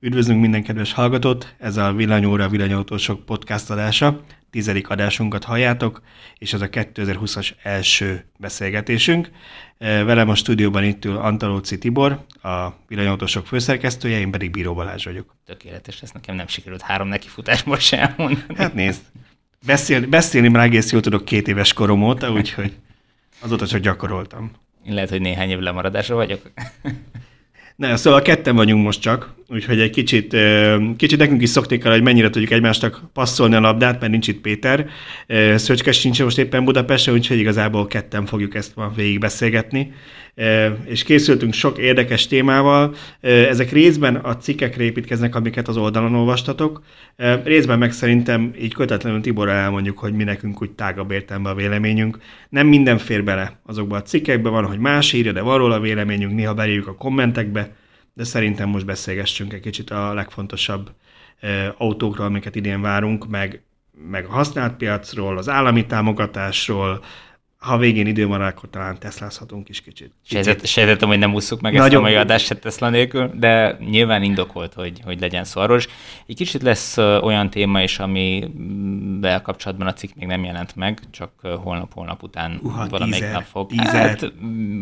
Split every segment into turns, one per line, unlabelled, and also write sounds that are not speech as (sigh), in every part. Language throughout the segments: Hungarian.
Üdvözlünk minden kedves hallgatót, ez a Villanyóra Villanyautósok podcast adása. Tizedik adásunkat halljátok, és ez a 2020-as első beszélgetésünk. E, velem a stúdióban itt ül Antalóci Tibor, a Villanyautósok főszerkesztője, én pedig Bíró Balázs vagyok.
Tökéletes, ezt nekem nem sikerült három nekifutás most sem elmondani.
Hát nézd, beszélni, beszélni már egész jól tudok két éves korom óta, úgyhogy azóta csak gyakoroltam.
Lehet, hogy néhány év lemaradásra vagyok.
Ne, szóval ketten vagyunk most csak, úgyhogy egy kicsit, kicsit nekünk is szokték el, hogy mennyire tudjuk egymásnak passzolni a labdát, mert nincs itt Péter. Szöcskes sincs most éppen Budapesten, úgyhogy igazából ketten fogjuk ezt ma végigbeszélgetni és készültünk sok érdekes témával. Ezek részben a cikkekre építkeznek, amiket az oldalon olvastatok, részben meg szerintem így kötetlenül Tiborra elmondjuk, hogy mi nekünk úgy tágabb értelme a véleményünk. Nem minden fér bele azokba a cikkekbe, van, hogy más írja, de van róla a véleményünk, néha beírjuk a kommentekbe, de szerintem most beszélgessünk egy kicsit a legfontosabb autókról, amiket idén várunk, meg, meg a használt piacról, az állami támogatásról, ha végén idő van, akkor talán Teslázhatunk is kicsit.
Sejtettem, hogy nem ússzuk meg Nagyon ezt a mai adást se Tesla nélkül, de nyilván indokolt, hogy, hogy legyen szó arról. Egy kicsit lesz olyan téma is, amivel kapcsolatban a cikk még nem jelent meg, csak holnap-holnap után
Uha,
valamelyik
tízer,
nap fog.
Tízer.
Hát,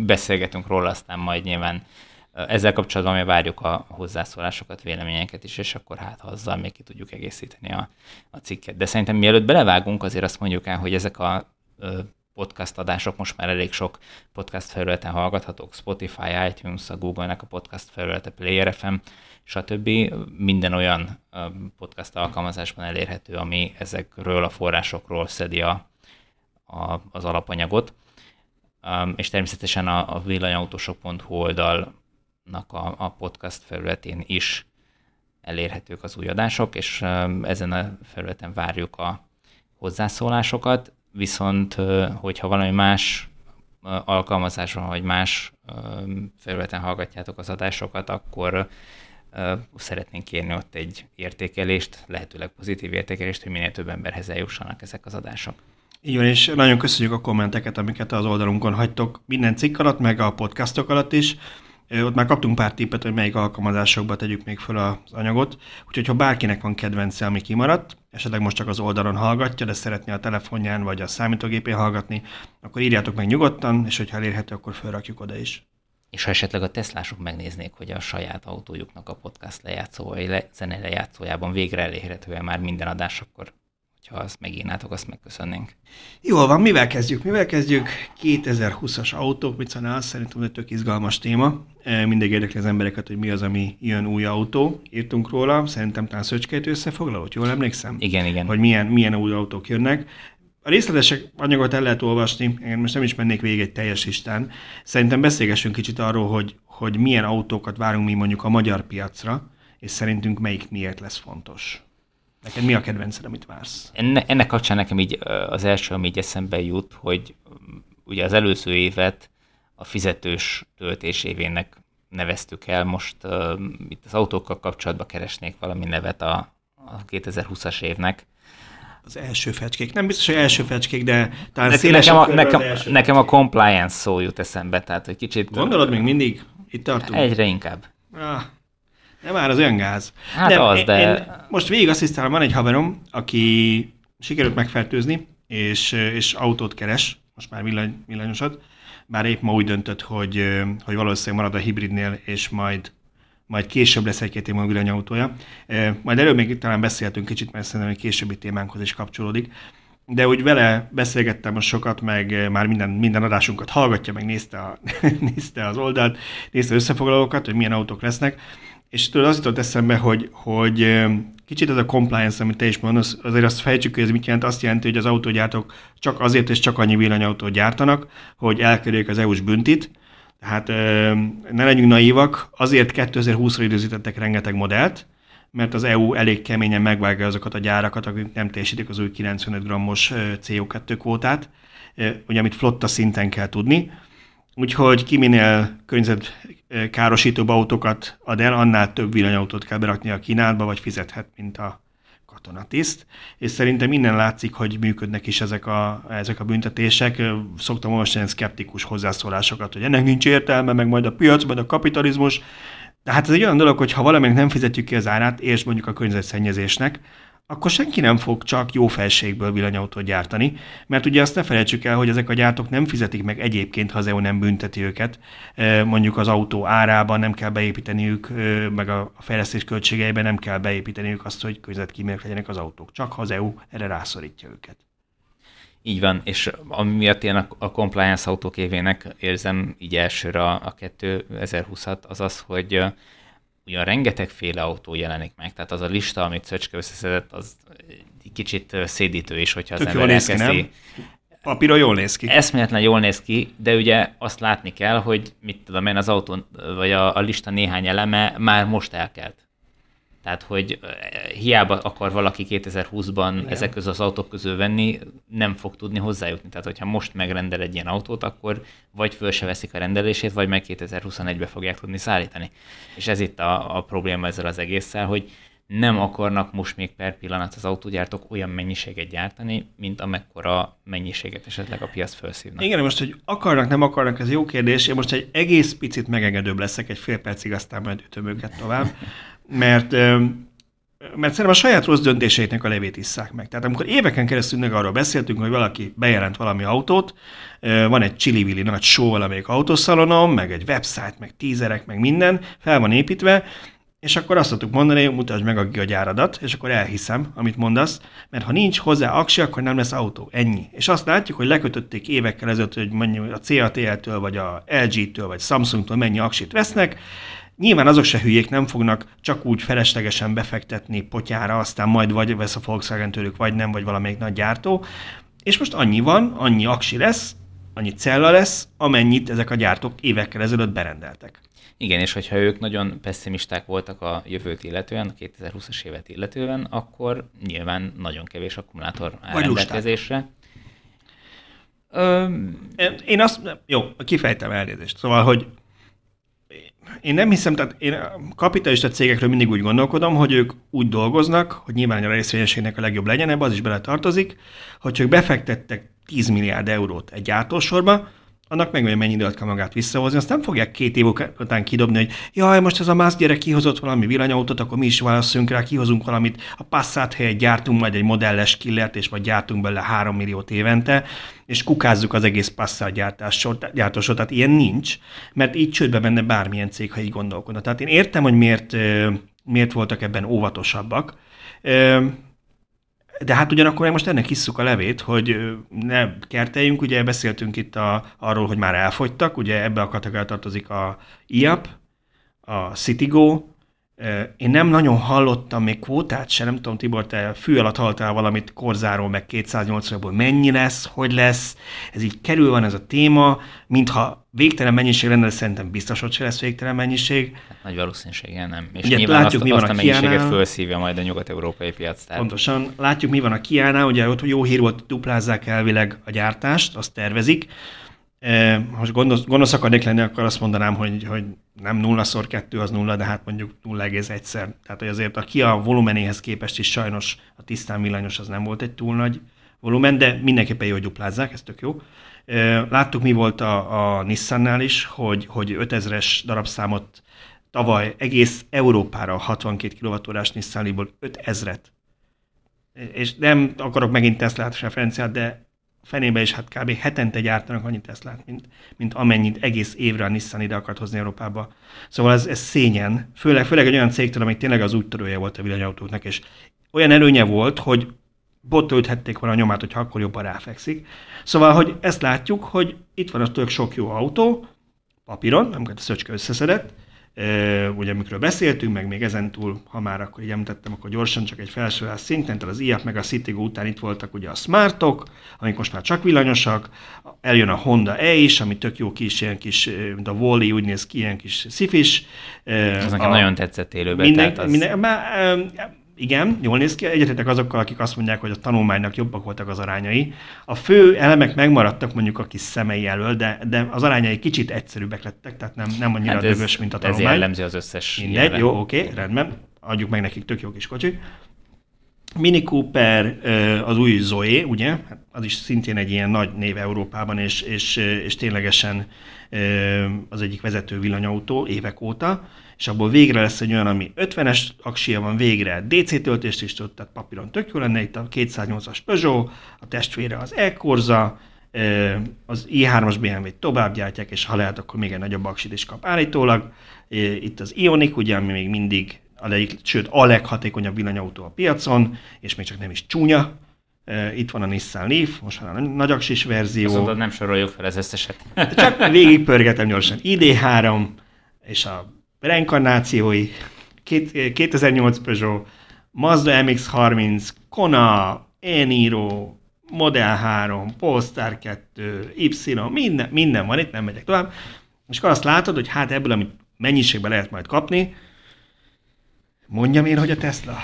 beszélgetünk róla, aztán majd nyilván ezzel kapcsolatban mi várjuk a hozzászólásokat, véleményeket is, és akkor hát azzal még ki tudjuk egészíteni a, a cikket. De szerintem mielőtt belevágunk, azért azt mondjuk el, hogy ezek a podcast adások most már elég sok podcast felületen hallgathatók, Spotify, iTunes, a Google-nek a podcast felülete, Player FM, stb. Minden olyan podcast alkalmazásban elérhető, ami ezekről a forrásokról szedi a, a, az alapanyagot. És természetesen a, a villanyautósok.hu oldalnak a, a podcast felületén is elérhetők az új adások, és ezen a felületen várjuk a hozzászólásokat viszont hogyha valami más alkalmazáson, vagy más felületen hallgatjátok az adásokat, akkor szeretnénk kérni ott egy értékelést, lehetőleg pozitív értékelést, hogy minél több emberhez eljussanak ezek az adások.
Így van, és nagyon köszönjük a kommenteket, amiket az oldalunkon hagytok minden cikk alatt, meg a podcastok alatt is. Ott már kaptunk pár tippet, hogy melyik alkalmazásokba tegyük még fel az anyagot. Úgyhogy ha bárkinek van kedvence, ami kimaradt, esetleg most csak az oldalon hallgatja, de szeretné a telefonján vagy a számítógépén hallgatni, akkor írjátok meg nyugodtan, és hogyha elérhető, akkor felrakjuk oda is.
És ha esetleg a Teslások megnéznék, hogy a saját autójuknak a podcast lejátszó, vagy le, zene lejátszójában végre elérhető már minden adás, akkor ha azt megírnátok, azt megköszönnénk.
Jól van, mivel kezdjük? Mivel kezdjük? 2020-as autók, mit szánál? Szerintem egy tök izgalmas téma. E, mindig érdekli az embereket, hogy mi az, ami jön új autó. Írtunk róla, szerintem talán Szöcskejt összefoglalót, jól emlékszem?
Igen, igen.
Hogy milyen, milyen új autók jönnek. A részletesek anyagot el lehet olvasni, én most nem is mennék végig egy teljes listán. Szerintem beszélgessünk kicsit arról, hogy, hogy milyen autókat várunk mi mondjuk a magyar piacra, és szerintünk melyik miért lesz fontos. Neked mi a kedvenced, amit vársz?
Enne, ennek kapcsán nekem így az első, ami így eszembe jut, hogy ugye az előző évet a fizetős töltés évének neveztük el. Most uh, itt az autókkal kapcsolatban keresnék valami nevet a, a 2020-as évnek.
Az első fecskék. Nem biztos, hogy első fecskék, de talán
ne, nekem, a, nekem, nekem a compliance szó jut eszembe, tehát hogy kicsit...
Gondolod még mindig? Itt tartunk?
Egyre inkább.
Ah, de már az olyan gáz.
Hát de az, de... Én
most végig asszisztálom, van egy haverom, aki sikerült megfertőzni, és, és autót keres, most már villany, villanyosat, bár épp ma úgy döntött, hogy, hogy valószínűleg marad a hibridnél, és majd majd később lesz egy-két év villanyautója. Majd előbb még talán beszéltünk kicsit, mert szerintem egy későbbi témánkhoz is kapcsolódik. De úgy vele beszélgettem most sokat, meg már minden, minden adásunkat hallgatja, meg nézte, a, (laughs) nézte az oldalt, nézte összefoglalókat, hogy milyen autók lesznek, és tudod, az jutott eszembe, hogy, hogy kicsit ez a compliance, amit te is mondasz, azért azt fejtsük, hogy ez mit jelent. Azt jelenti, hogy az autógyártók csak azért és csak annyi villanyautót gyártanak, hogy elkerüljék az EU-s büntit. Tehát ne legyünk naívak, azért 2020-ra időzítettek rengeteg modellt, mert az EU elég keményen megvágja azokat a gyárakat, akik nem teljesítik az új 95 grammos CO2 kvótát, ugye amit flotta szinten kell tudni. Úgyhogy ki minél környezetkárosítóbb autókat ad el, annál több villanyautót kell berakni a kínálatba, vagy fizethet, mint a katonatiszt. És szerintem innen látszik, hogy működnek is ezek a, ezek a büntetések. Szoktam olvasni ilyen szkeptikus hozzászólásokat, hogy ennek nincs értelme, meg majd a piac, majd a kapitalizmus. Tehát ez egy olyan dolog, hogy ha valaminek nem fizetjük ki az árát, és mondjuk a környezetszennyezésnek, akkor senki nem fog csak jó felségből villanyautót gyártani, mert ugye azt ne felejtsük el, hogy ezek a gyártók nem fizetik meg egyébként, ha az EU nem bünteti őket, mondjuk az autó árában nem kell beépíteniük, meg a fejlesztés költségeiben nem kell beépíteniük azt, hogy környezetkímélők legyenek az autók, csak ha az EU erre rászorítja őket.
Így van, és ami miatt én a, compliance autók évének érzem így elsőre a 2020-at, az az, hogy ugyan rengetegféle autó jelenik meg, tehát az a lista, amit Szöcske összeszedett, az kicsit szédítő is, hogyha
Tök
az
ember
elkezdi.
nem? Papíron jól néz ki.
Eszméletlen jól néz ki, de ugye azt látni kell, hogy mit tudom én, az autó, vagy a, a lista néhány eleme már most elkelt. Tehát, hogy hiába akar valaki 2020-ban Igen. ezek közül az autók közül venni, nem fog tudni hozzájutni. Tehát, hogyha most megrendel egy ilyen autót, akkor vagy föl se veszik a rendelését, vagy meg 2021-be fogják tudni szállítani. És ez itt a, a probléma ezzel az egésszel, hogy nem akarnak most még per pillanat az autógyártók olyan mennyiséget gyártani, mint amekkora mennyiséget esetleg a piac felszívnak.
Igen, most, hogy akarnak, nem akarnak, ez jó kérdés. Én most egy egész picit megengedőbb leszek, egy fél percig, aztán majd ütöm őket tovább mert, mert szerintem a saját rossz döntéseiknek a levét isszák meg. Tehát amikor éveken keresztül meg arról beszéltünk, hogy valaki bejelent valami autót, van egy csili nagy show valamelyik autószalonon, meg egy website, meg tízerek, meg minden, fel van építve, és akkor azt tudtuk mondani, hogy mutasd meg a gyáradat, és akkor elhiszem, amit mondasz, mert ha nincs hozzá aksi, akkor nem lesz autó. Ennyi. És azt látjuk, hogy lekötötték évekkel ezelőtt, hogy mondjuk a CATL-től, vagy a LG-től, vagy Samsung-tól mennyi aksit vesznek, Nyilván azok se hülyék nem fognak csak úgy feleslegesen befektetni potyára, aztán majd vagy vesz a Volkswagen tőlük, vagy nem, vagy valamelyik nagy gyártó. És most annyi van, annyi aksi lesz, annyi cella lesz, amennyit ezek a gyártók évekkel ezelőtt berendeltek.
Igen, és hogyha ők nagyon pessimisták voltak a jövőt illetően, a 2020-as évet illetően, akkor nyilván nagyon kevés akkumulátor áll rendelkezésre.
Én azt, jó, kifejtem elnézést. Szóval, hogy én nem hiszem, tehát én kapitalista cégekről mindig úgy gondolkodom, hogy ők úgy dolgoznak, hogy nyilván a részvényességnek a legjobb legyen, ebbe az is bele tartozik, hogy ők befektettek 10 milliárd eurót egy gyártósorba, annak meg mennyi időt kell magát visszahozni, azt nem fogják két év után kidobni, hogy jaj, most ez a más gyerek kihozott valami villanyautót, akkor mi is válaszolunk rá, kihozunk valamit, a Passat helyett gyártunk majd egy modelles killert, és majd gyártunk belőle 3 milliót évente, és kukázzuk az egész Passat gyártósort, tehát ilyen nincs, mert így csődbe menne bármilyen cég, ha így gondolkodna. Tehát én értem, hogy miért, miért voltak ebben óvatosabbak, de hát ugyanakkor most ennek hisszuk a levét, hogy ne kerteljünk, ugye beszéltünk itt a, arról, hogy már elfogytak, ugye ebbe a kategóriába tartozik a IAP, a Citigo, én nem nagyon hallottam még kvótát se, nem tudom, Tibor, te fű alatt haltál valamit Korzáról, meg 280-ból mennyi lesz, hogy lesz, ez így kerül van ez a téma, mintha végtelen mennyiség lenne, de szerintem biztos, hogy se lesz végtelen mennyiség.
Hát nagy valószínűséggel nem. És
ugye,
nyilván
látjuk,
azt,
mi van
azt
a,
a mennyiséget
Kiánál.
majd a nyugat-európai piac.
Tehát... Pontosan. Látjuk, mi van a Kiánál, ugye ott jó hír volt, duplázzák elvileg a gyártást, azt tervezik. Most gonosz, gonosz akarnék lenni, akkor azt mondanám, hogy, hogy nem nulla szor kettő az nulla, de hát mondjuk 0,1-szer. Tehát, hogy azért a Kia volumenéhez képest is sajnos a tisztán villanyos az nem volt egy túl nagy volumen, de mindenképpen jó, hogy duplázzák, ez tök jó. Láttuk, mi volt a, a Nissannál is, hogy, hogy 5000-es darabszámot tavaly egész Európára 62 kWh-órás Nissan 5000-et. És nem akarok megint Tesla-t referenciát, de fenébe is hát kb. hetente gyártanak annyit Teslát, mint, mint amennyit egész évre a Nissan ide akart hozni Európába. Szóval ez, ez szényen, főleg, főleg egy olyan cégtől, amely tényleg az úttörője volt a villanyautóknak, és olyan előnye volt, hogy botölthették volna a nyomát, hogyha akkor jobban ráfekszik. Szóval, hogy ezt látjuk, hogy itt van a tök sok jó autó, papíron, amiket a Szöcske összeszedett, ugye amikről beszéltünk, meg még ezentúl, ha már akkor így említettem, akkor gyorsan csak egy felsőház szinten, tehát az IAP meg a Citigo után itt voltak ugye a Smartok, amik most már csak villanyosak, eljön a Honda E is, ami tök jó kis, ilyen kis, mint a Wally, úgy néz ki, ilyen kis szifis.
Ez nekem nagyon tetszett élőben.
Minden, tehát az... minden, már, igen, jól néz ki. Egyetetek azokkal, akik azt mondják, hogy a tanulmánynak jobbak voltak az arányai. A fő elemek megmaradtak mondjuk a kis szemei elől, de, de az arányai kicsit egyszerűbbek lettek, tehát nem, nem annyira hát ez, dögös, mint a tanulmány.
Ez jellemzi az összes
Mindegy, jó, oké, okay, rendben. Adjuk meg nekik tök jó kis kocsik. Mini Cooper, az új Zoe, ugye? Hát az is szintén egy ilyen nagy név Európában, és, és, és ténylegesen az egyik vezető villanyautó évek óta és abból végre lesz egy olyan, ami 50-es aksia van, végre DC töltést is tud, tehát papíron tök jó lenne, itt a 208-as Peugeot, a testvére az e az i3-as BMW-t tovább gyártják, és ha lehet, akkor még egy nagyobb aksit is kap állítólag. Itt az Ioniq, ugye, ami még mindig a leg, sőt a leghatékonyabb villanyautó a piacon, és még csak nem is csúnya. Itt van a Nissan Leaf, most már a nagyaksis verzió.
Azt nem soroljuk fel az összeset.
Csak végig pörgetem gyorsan. ID3 és a reinkarnációi, 2008 Peugeot, Mazda MX-30, Kona, Eniro, Model 3, Polestar 2, Y, minden, minden van itt, nem megyek tovább. És akkor azt látod, hogy hát ebből, amit mennyiségben lehet majd kapni, mondjam én, hogy a Tesla.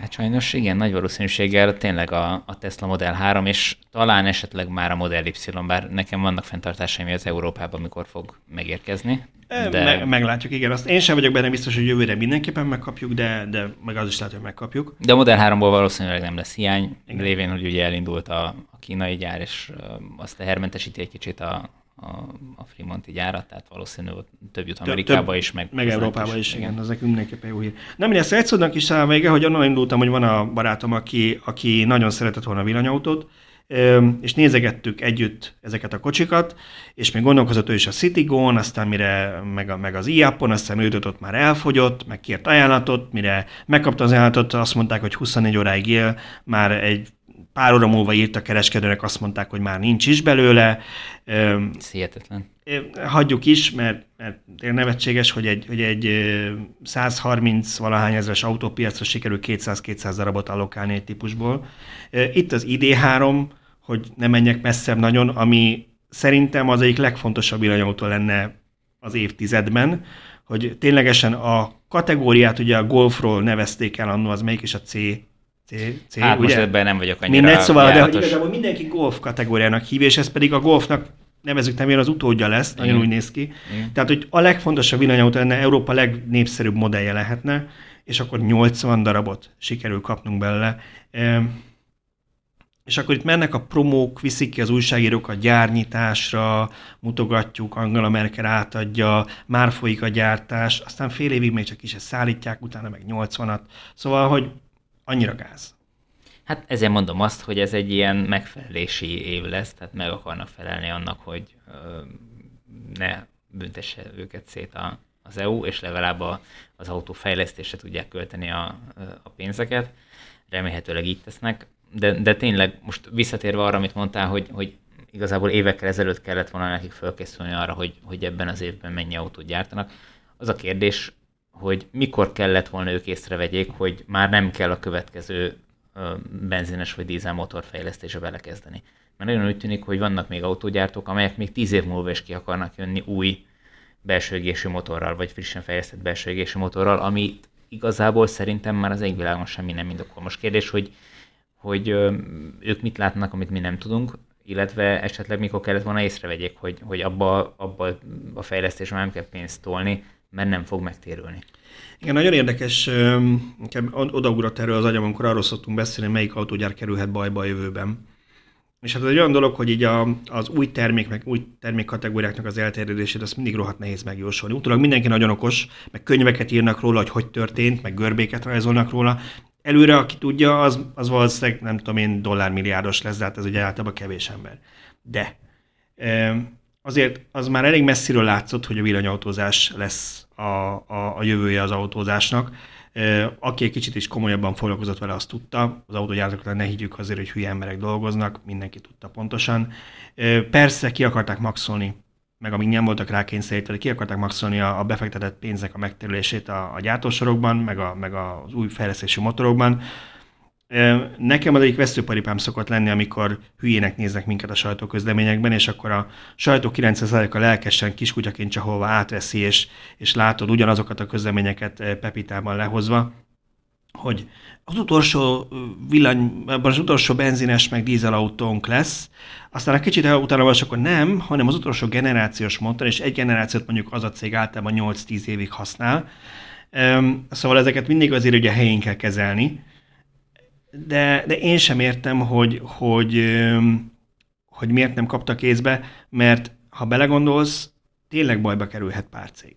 Hát sajnos igen, nagy valószínűséggel tényleg a, a Tesla Model 3, és talán esetleg már a Model Y, bár nekem vannak fenntartásaim az Európában, mikor fog megérkezni.
De... Meg, meglátjuk, igen. Azt én sem vagyok benne biztos, hogy jövőre mindenképpen megkapjuk, de, de meg az is lehet, hogy megkapjuk.
De a Model 3-ból valószínűleg nem lesz hiány, igen. lévén, hogy ugye elindult a, a kínai gyár, és azt tehermentesíti egy kicsit a, a, a Fremonti gyárat, tehát valószínű több jut Amerikába is, meg,
meg Európába is, igen. igen, az nekünk mindenképpen jó hír. Nem, ezt egy szónak is áll vége, hogy onnan indultam, hogy van a barátom, aki, aki nagyon szeretett volna villanyautót, és nézegettük együtt ezeket a kocsikat, és még gondolkozott ő is a Citigon, aztán mire, meg, a, meg az iAppon, aztán ő ott már elfogyott, meg kért ajánlatot, mire megkapta az ajánlatot, azt mondták, hogy 24 óráig él, már egy pár óra múlva írt a kereskedőnek, azt mondták, hogy már nincs is belőle.
Hihetetlen.
Hagyjuk is, mert, mert nevetséges, hogy egy, hogy egy 130 valahány ezeres autópiacra sikerül 200-200 darabot allokálni egy típusból. Itt az ID3, hogy ne menjek messzebb nagyon, ami szerintem az egyik legfontosabb villanyautó lenne az évtizedben, hogy ténylegesen a kategóriát ugye a Golfról nevezték el annó, az melyik is a C
C, C hát ugye? most ebben nem vagyok annyira
Mindegy, szóval, járatos. de hogy igazából mindenki golf kategóriának hív, és ez pedig a golfnak nevezük nem az utódja lesz, nagyon úgy néz ki. Igen. Tehát, hogy a legfontosabb villanyautó lenne, Európa legnépszerűbb modellje lehetne, és akkor 80 darabot sikerül kapnunk belőle. És akkor itt mennek a promók, viszik ki az újságírók a gyárnyitásra, mutogatjuk, Angela Merkel átadja, már folyik a gyártás, aztán fél évig még csak is ezt szállítják, utána meg 80-at. Szóval, hogy annyira gáz.
Hát ezért mondom azt, hogy ez egy ilyen megfelelési év lesz, tehát meg akarnak felelni annak, hogy ö, ne büntesse őket szét a, az EU, és legalább a, az autó fejlesztésre tudják költeni a, a pénzeket. Remélhetőleg így tesznek. De, de tényleg most visszatérve arra, amit mondtál, hogy, hogy igazából évekkel ezelőtt kellett volna nekik felkészülni arra, hogy, hogy ebben az évben mennyi autót gyártanak. Az a kérdés, hogy mikor kellett volna ők észrevegyék, hogy már nem kell a következő benzines vagy dízel motor fejlesztése belekezdeni. Mert nagyon úgy tűnik, hogy vannak még autógyártók, amelyek még tíz év múlva is ki akarnak jönni új belső égésű motorral, vagy frissen fejlesztett belső égésű motorral, ami igazából szerintem már az égvilágon semmi nem indokol. Most kérdés, hogy, hogy ők mit látnak, amit mi nem tudunk, illetve esetleg mikor kellett volna észrevegyék, hogy, hogy abba, abba a fejlesztésben nem kell pénzt tolni, mert nem fog megtérülni.
Igen, nagyon érdekes, odaugrott erről az agyam, amikor arról szoktunk beszélni, melyik autógyár kerülhet bajba a jövőben. És hát ez egy olyan dolog, hogy így a, az új termék, meg új termékkategóriáknak az elterjedését, azt mindig rohadt nehéz megjósolni. Utólag mindenki nagyon okos, meg könyveket írnak róla, hogy hogy történt, meg görbéket rajzolnak róla. Előre, aki tudja, az, az valószínűleg, nem tudom én, dollármilliárdos lesz, de hát ez ugye általában kevés ember. De azért az már elég messziről látszott, hogy a villanyautózás lesz a, a, a jövője az autózásnak. Aki egy kicsit is komolyabban foglalkozott vele, azt tudta. Az autógyártóknak ne higgyük azért, hogy hülye emberek dolgoznak, mindenki tudta pontosan. Persze ki akarták maxolni, meg amíg nem voltak rá kényszerítve, ki akarták maxolni a, a befektetett pénzek a megterülését a, a gyártósorokban, meg, a, meg az új fejlesztési motorokban. Nekem az egyik veszőparipám szokott lenni, amikor hülyének néznek minket a sajtóközleményekben, és akkor a sajtó 90%-a lelkesen kiskutyaként csehova átveszi, és, és látod ugyanazokat a közleményeket Pepitában lehozva, hogy az utolsó villany, az utolsó benzines meg dízelautónk lesz, aztán egy kicsit utána van, akkor nem, hanem az utolsó generációs motor, és egy generációt mondjuk az a cég általában 8-10 évig használ. Szóval ezeket mindig azért ugye helyén kell kezelni, de, de én sem értem, hogy, hogy, hogy miért nem kaptak kézbe, mert ha belegondolsz, tényleg bajba kerülhet pár cég.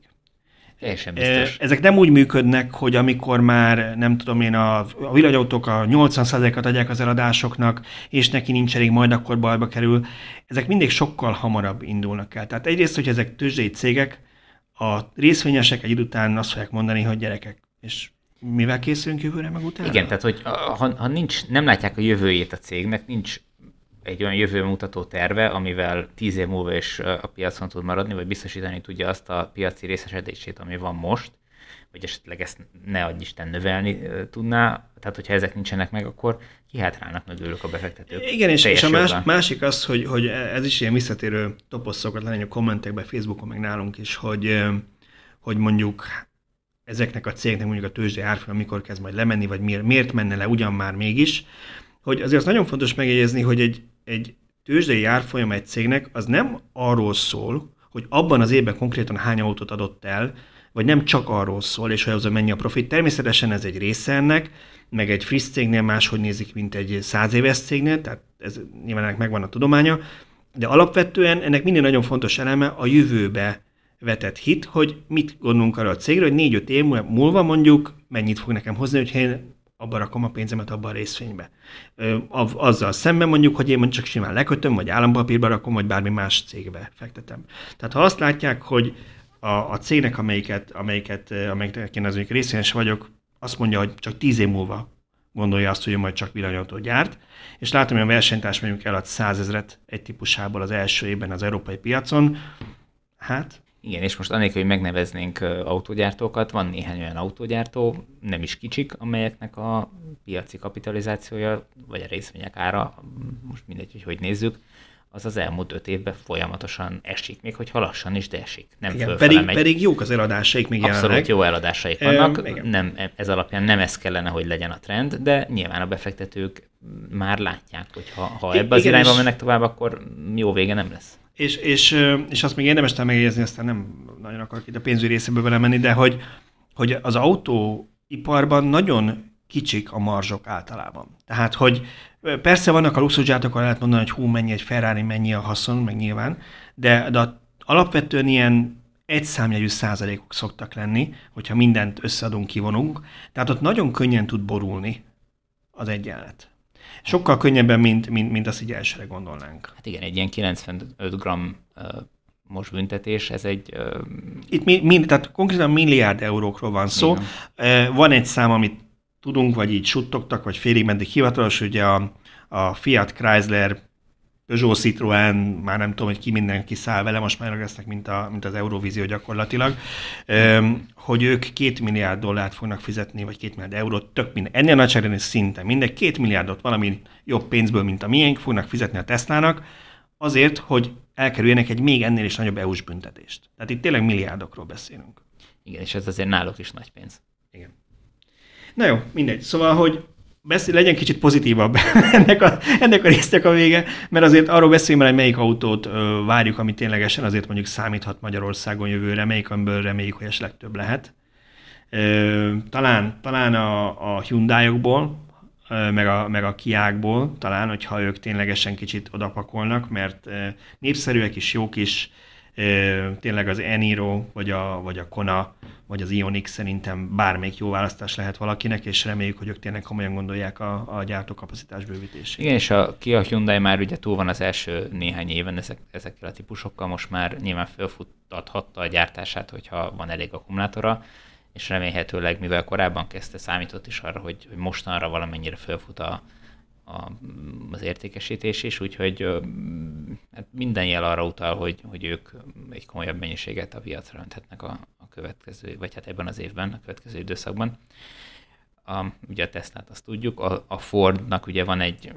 Teljesen biztos.
Ezek nem úgy működnek, hogy amikor már, nem tudom én, a, a villanyautók a 80%-at adják az eladásoknak, és neki nincs elég, majd akkor bajba kerül. Ezek mindig sokkal hamarabb indulnak el. Tehát egyrészt, hogy ezek tőzsdei cégek, a részvényesek egy idő után azt fogják mondani, hogy gyerekek, és mivel készülünk jövőre meg utána?
Igen, tehát hogy ha, ha nincs, nem látják a jövőjét a cégnek, nincs egy olyan jövőmutató terve, amivel tíz év múlva is a piacon tud maradni, vagy biztosítani tudja azt a piaci részesedését, ami van most, vagy esetleg ezt ne adj Isten növelni tudná, tehát hogyha ezek nincsenek meg, akkor kihátrálnak mögülük a befektetők.
Igen, és, és a más, másik az, hogy, hogy ez is ilyen visszatérő toposz szokott lenni a kommentekben, Facebookon, meg nálunk is, hogy, hogy mondjuk ezeknek a cégeknek mondjuk a tőzsdei árfolyam mikor kezd majd lemenni, vagy miért, miért menne le ugyan már mégis, hogy azért az nagyon fontos megjegyezni, hogy egy, egy tőzsdei árfolyam egy cégnek az nem arról szól, hogy abban az évben konkrétan hány autót adott el, vagy nem csak arról szól, és hogy az mennyi a profit. Természetesen ez egy része ennek, meg egy friss cégnél máshogy nézik, mint egy száz éves cégnél, tehát ez nyilván ennek megvan a tudománya, de alapvetően ennek minden nagyon fontos eleme a jövőbe vetett hit, hogy mit gondolunk arra a cégről, hogy négy-öt év múlva mondjuk mennyit fog nekem hozni, hogyha én abba rakom a pénzemet abban a részvénybe. Azzal szemben mondjuk, hogy én mondjuk csak simán lekötöm, vagy állampapírba rakom, vagy bármi más cégbe fektetem. Tehát ha azt látják, hogy a, a cégnek, amelyiket, amelyiket, amelyiket én az részvényes vagyok, azt mondja, hogy csak tíz év múlva gondolja azt, hogy majd csak villanyautót gyárt, és látom, hogy a versenytárs mondjuk elad százezret egy típusából az első évben az európai piacon, hát
igen, és most annélkül, hogy megneveznénk autógyártókat, van néhány olyan autógyártó, nem is kicsik, amelyeknek a piaci kapitalizációja, vagy a részvények ára, most mindegy, hogy hogy nézzük, az az elmúlt öt évben folyamatosan esik, még hogyha lassan is, de esik. Nem
igen, pedig, megy. pedig jók az eladásaik még
Abszolút jelenleg. jó eladásaik vannak, e, nem, ez alapján nem ez kellene, hogy legyen a trend, de nyilván a befektetők már látják, hogy ha, ha ebbe az irányba mennek tovább, akkor jó vége nem lesz.
És, és, és azt még érdemes megjegyezni, aztán nem nagyon akarok itt a pénzügyi részéből bele menni, de hogy, hogy az autóiparban nagyon kicsik a marzsok általában. Tehát, hogy persze vannak a luxusgyártók, ahol lehet mondani, hogy hú, mennyi egy Ferrari, mennyi a haszon, meg nyilván, de, de alapvetően ilyen egy számjegyű százalékok szoktak lenni, hogyha mindent összeadunk, kivonunk. Tehát ott nagyon könnyen tud borulni az egyenlet. Sokkal könnyebben, mint, mint, mint azt így elsőre gondolnánk.
Hát igen, egy ilyen 95 gram uh, most büntetés, ez egy... Uh...
Itt mi, mi, tehát konkrétan milliárd eurókról van szó. Igen. Van egy szám, amit tudunk, vagy így suttogtak, vagy félig meddig hivatalos, ugye a, a Fiat Chrysler Peugeot Citroën, már nem tudom, hogy ki mindenki száll vele, most már lesznek, mint, a, mint az Eurovízió gyakorlatilag, hogy ők két milliárd dollárt fognak fizetni, vagy két milliárd eurót, tök minden. Ennél nagyságrendű szinten mindegy két milliárdot valami jobb pénzből, mint a miénk, fognak fizetni a Teslának, azért, hogy elkerüljenek egy még ennél is nagyobb EU-s büntetést. Tehát itt tényleg milliárdokról beszélünk.
Igen, és ez azért náluk is nagy pénz.
Igen. Na jó, mindegy. Szóval, hogy beszél, legyen kicsit pozitívabb (laughs) ennek a, ennek a résznek a vége, mert azért arról beszéljünk hogy melyik autót ö, várjuk, ami ténylegesen azért mondjuk számíthat Magyarországon jövőre, melyik, amiből reméljük, hogy esetleg több lehet. Ö, talán, talán a, a Hyundai-okból, meg a, meg a Kiákból, talán, hogyha ők ténylegesen kicsit odapakolnak, mert népszerűek is, jók is, tényleg az Eniro, vagy a, vagy a Kona, vagy az Ioniq szerintem bármelyik jó választás lehet valakinek, és reméljük, hogy ők tényleg komolyan gondolják a, a gyártókapacitás bővítését.
Igen, és a Kia Hyundai már ugye túl van az első néhány éven ezek, ezekkel a típusokkal, most már nyilván felfuttathatta a gyártását, hogyha van elég akkumulátora, és remélhetőleg, mivel korábban kezdte, számított is arra, hogy, hogy mostanra valamennyire felfut a, a, az értékesítés is, úgyhogy hát minden jel arra utal, hogy, hogy ők egy komolyabb mennyiséget a piacra önthetnek a, a következő, vagy hát ebben az évben, a következő időszakban. A, ugye a Teslát azt tudjuk, a, a Fordnak ugye van egy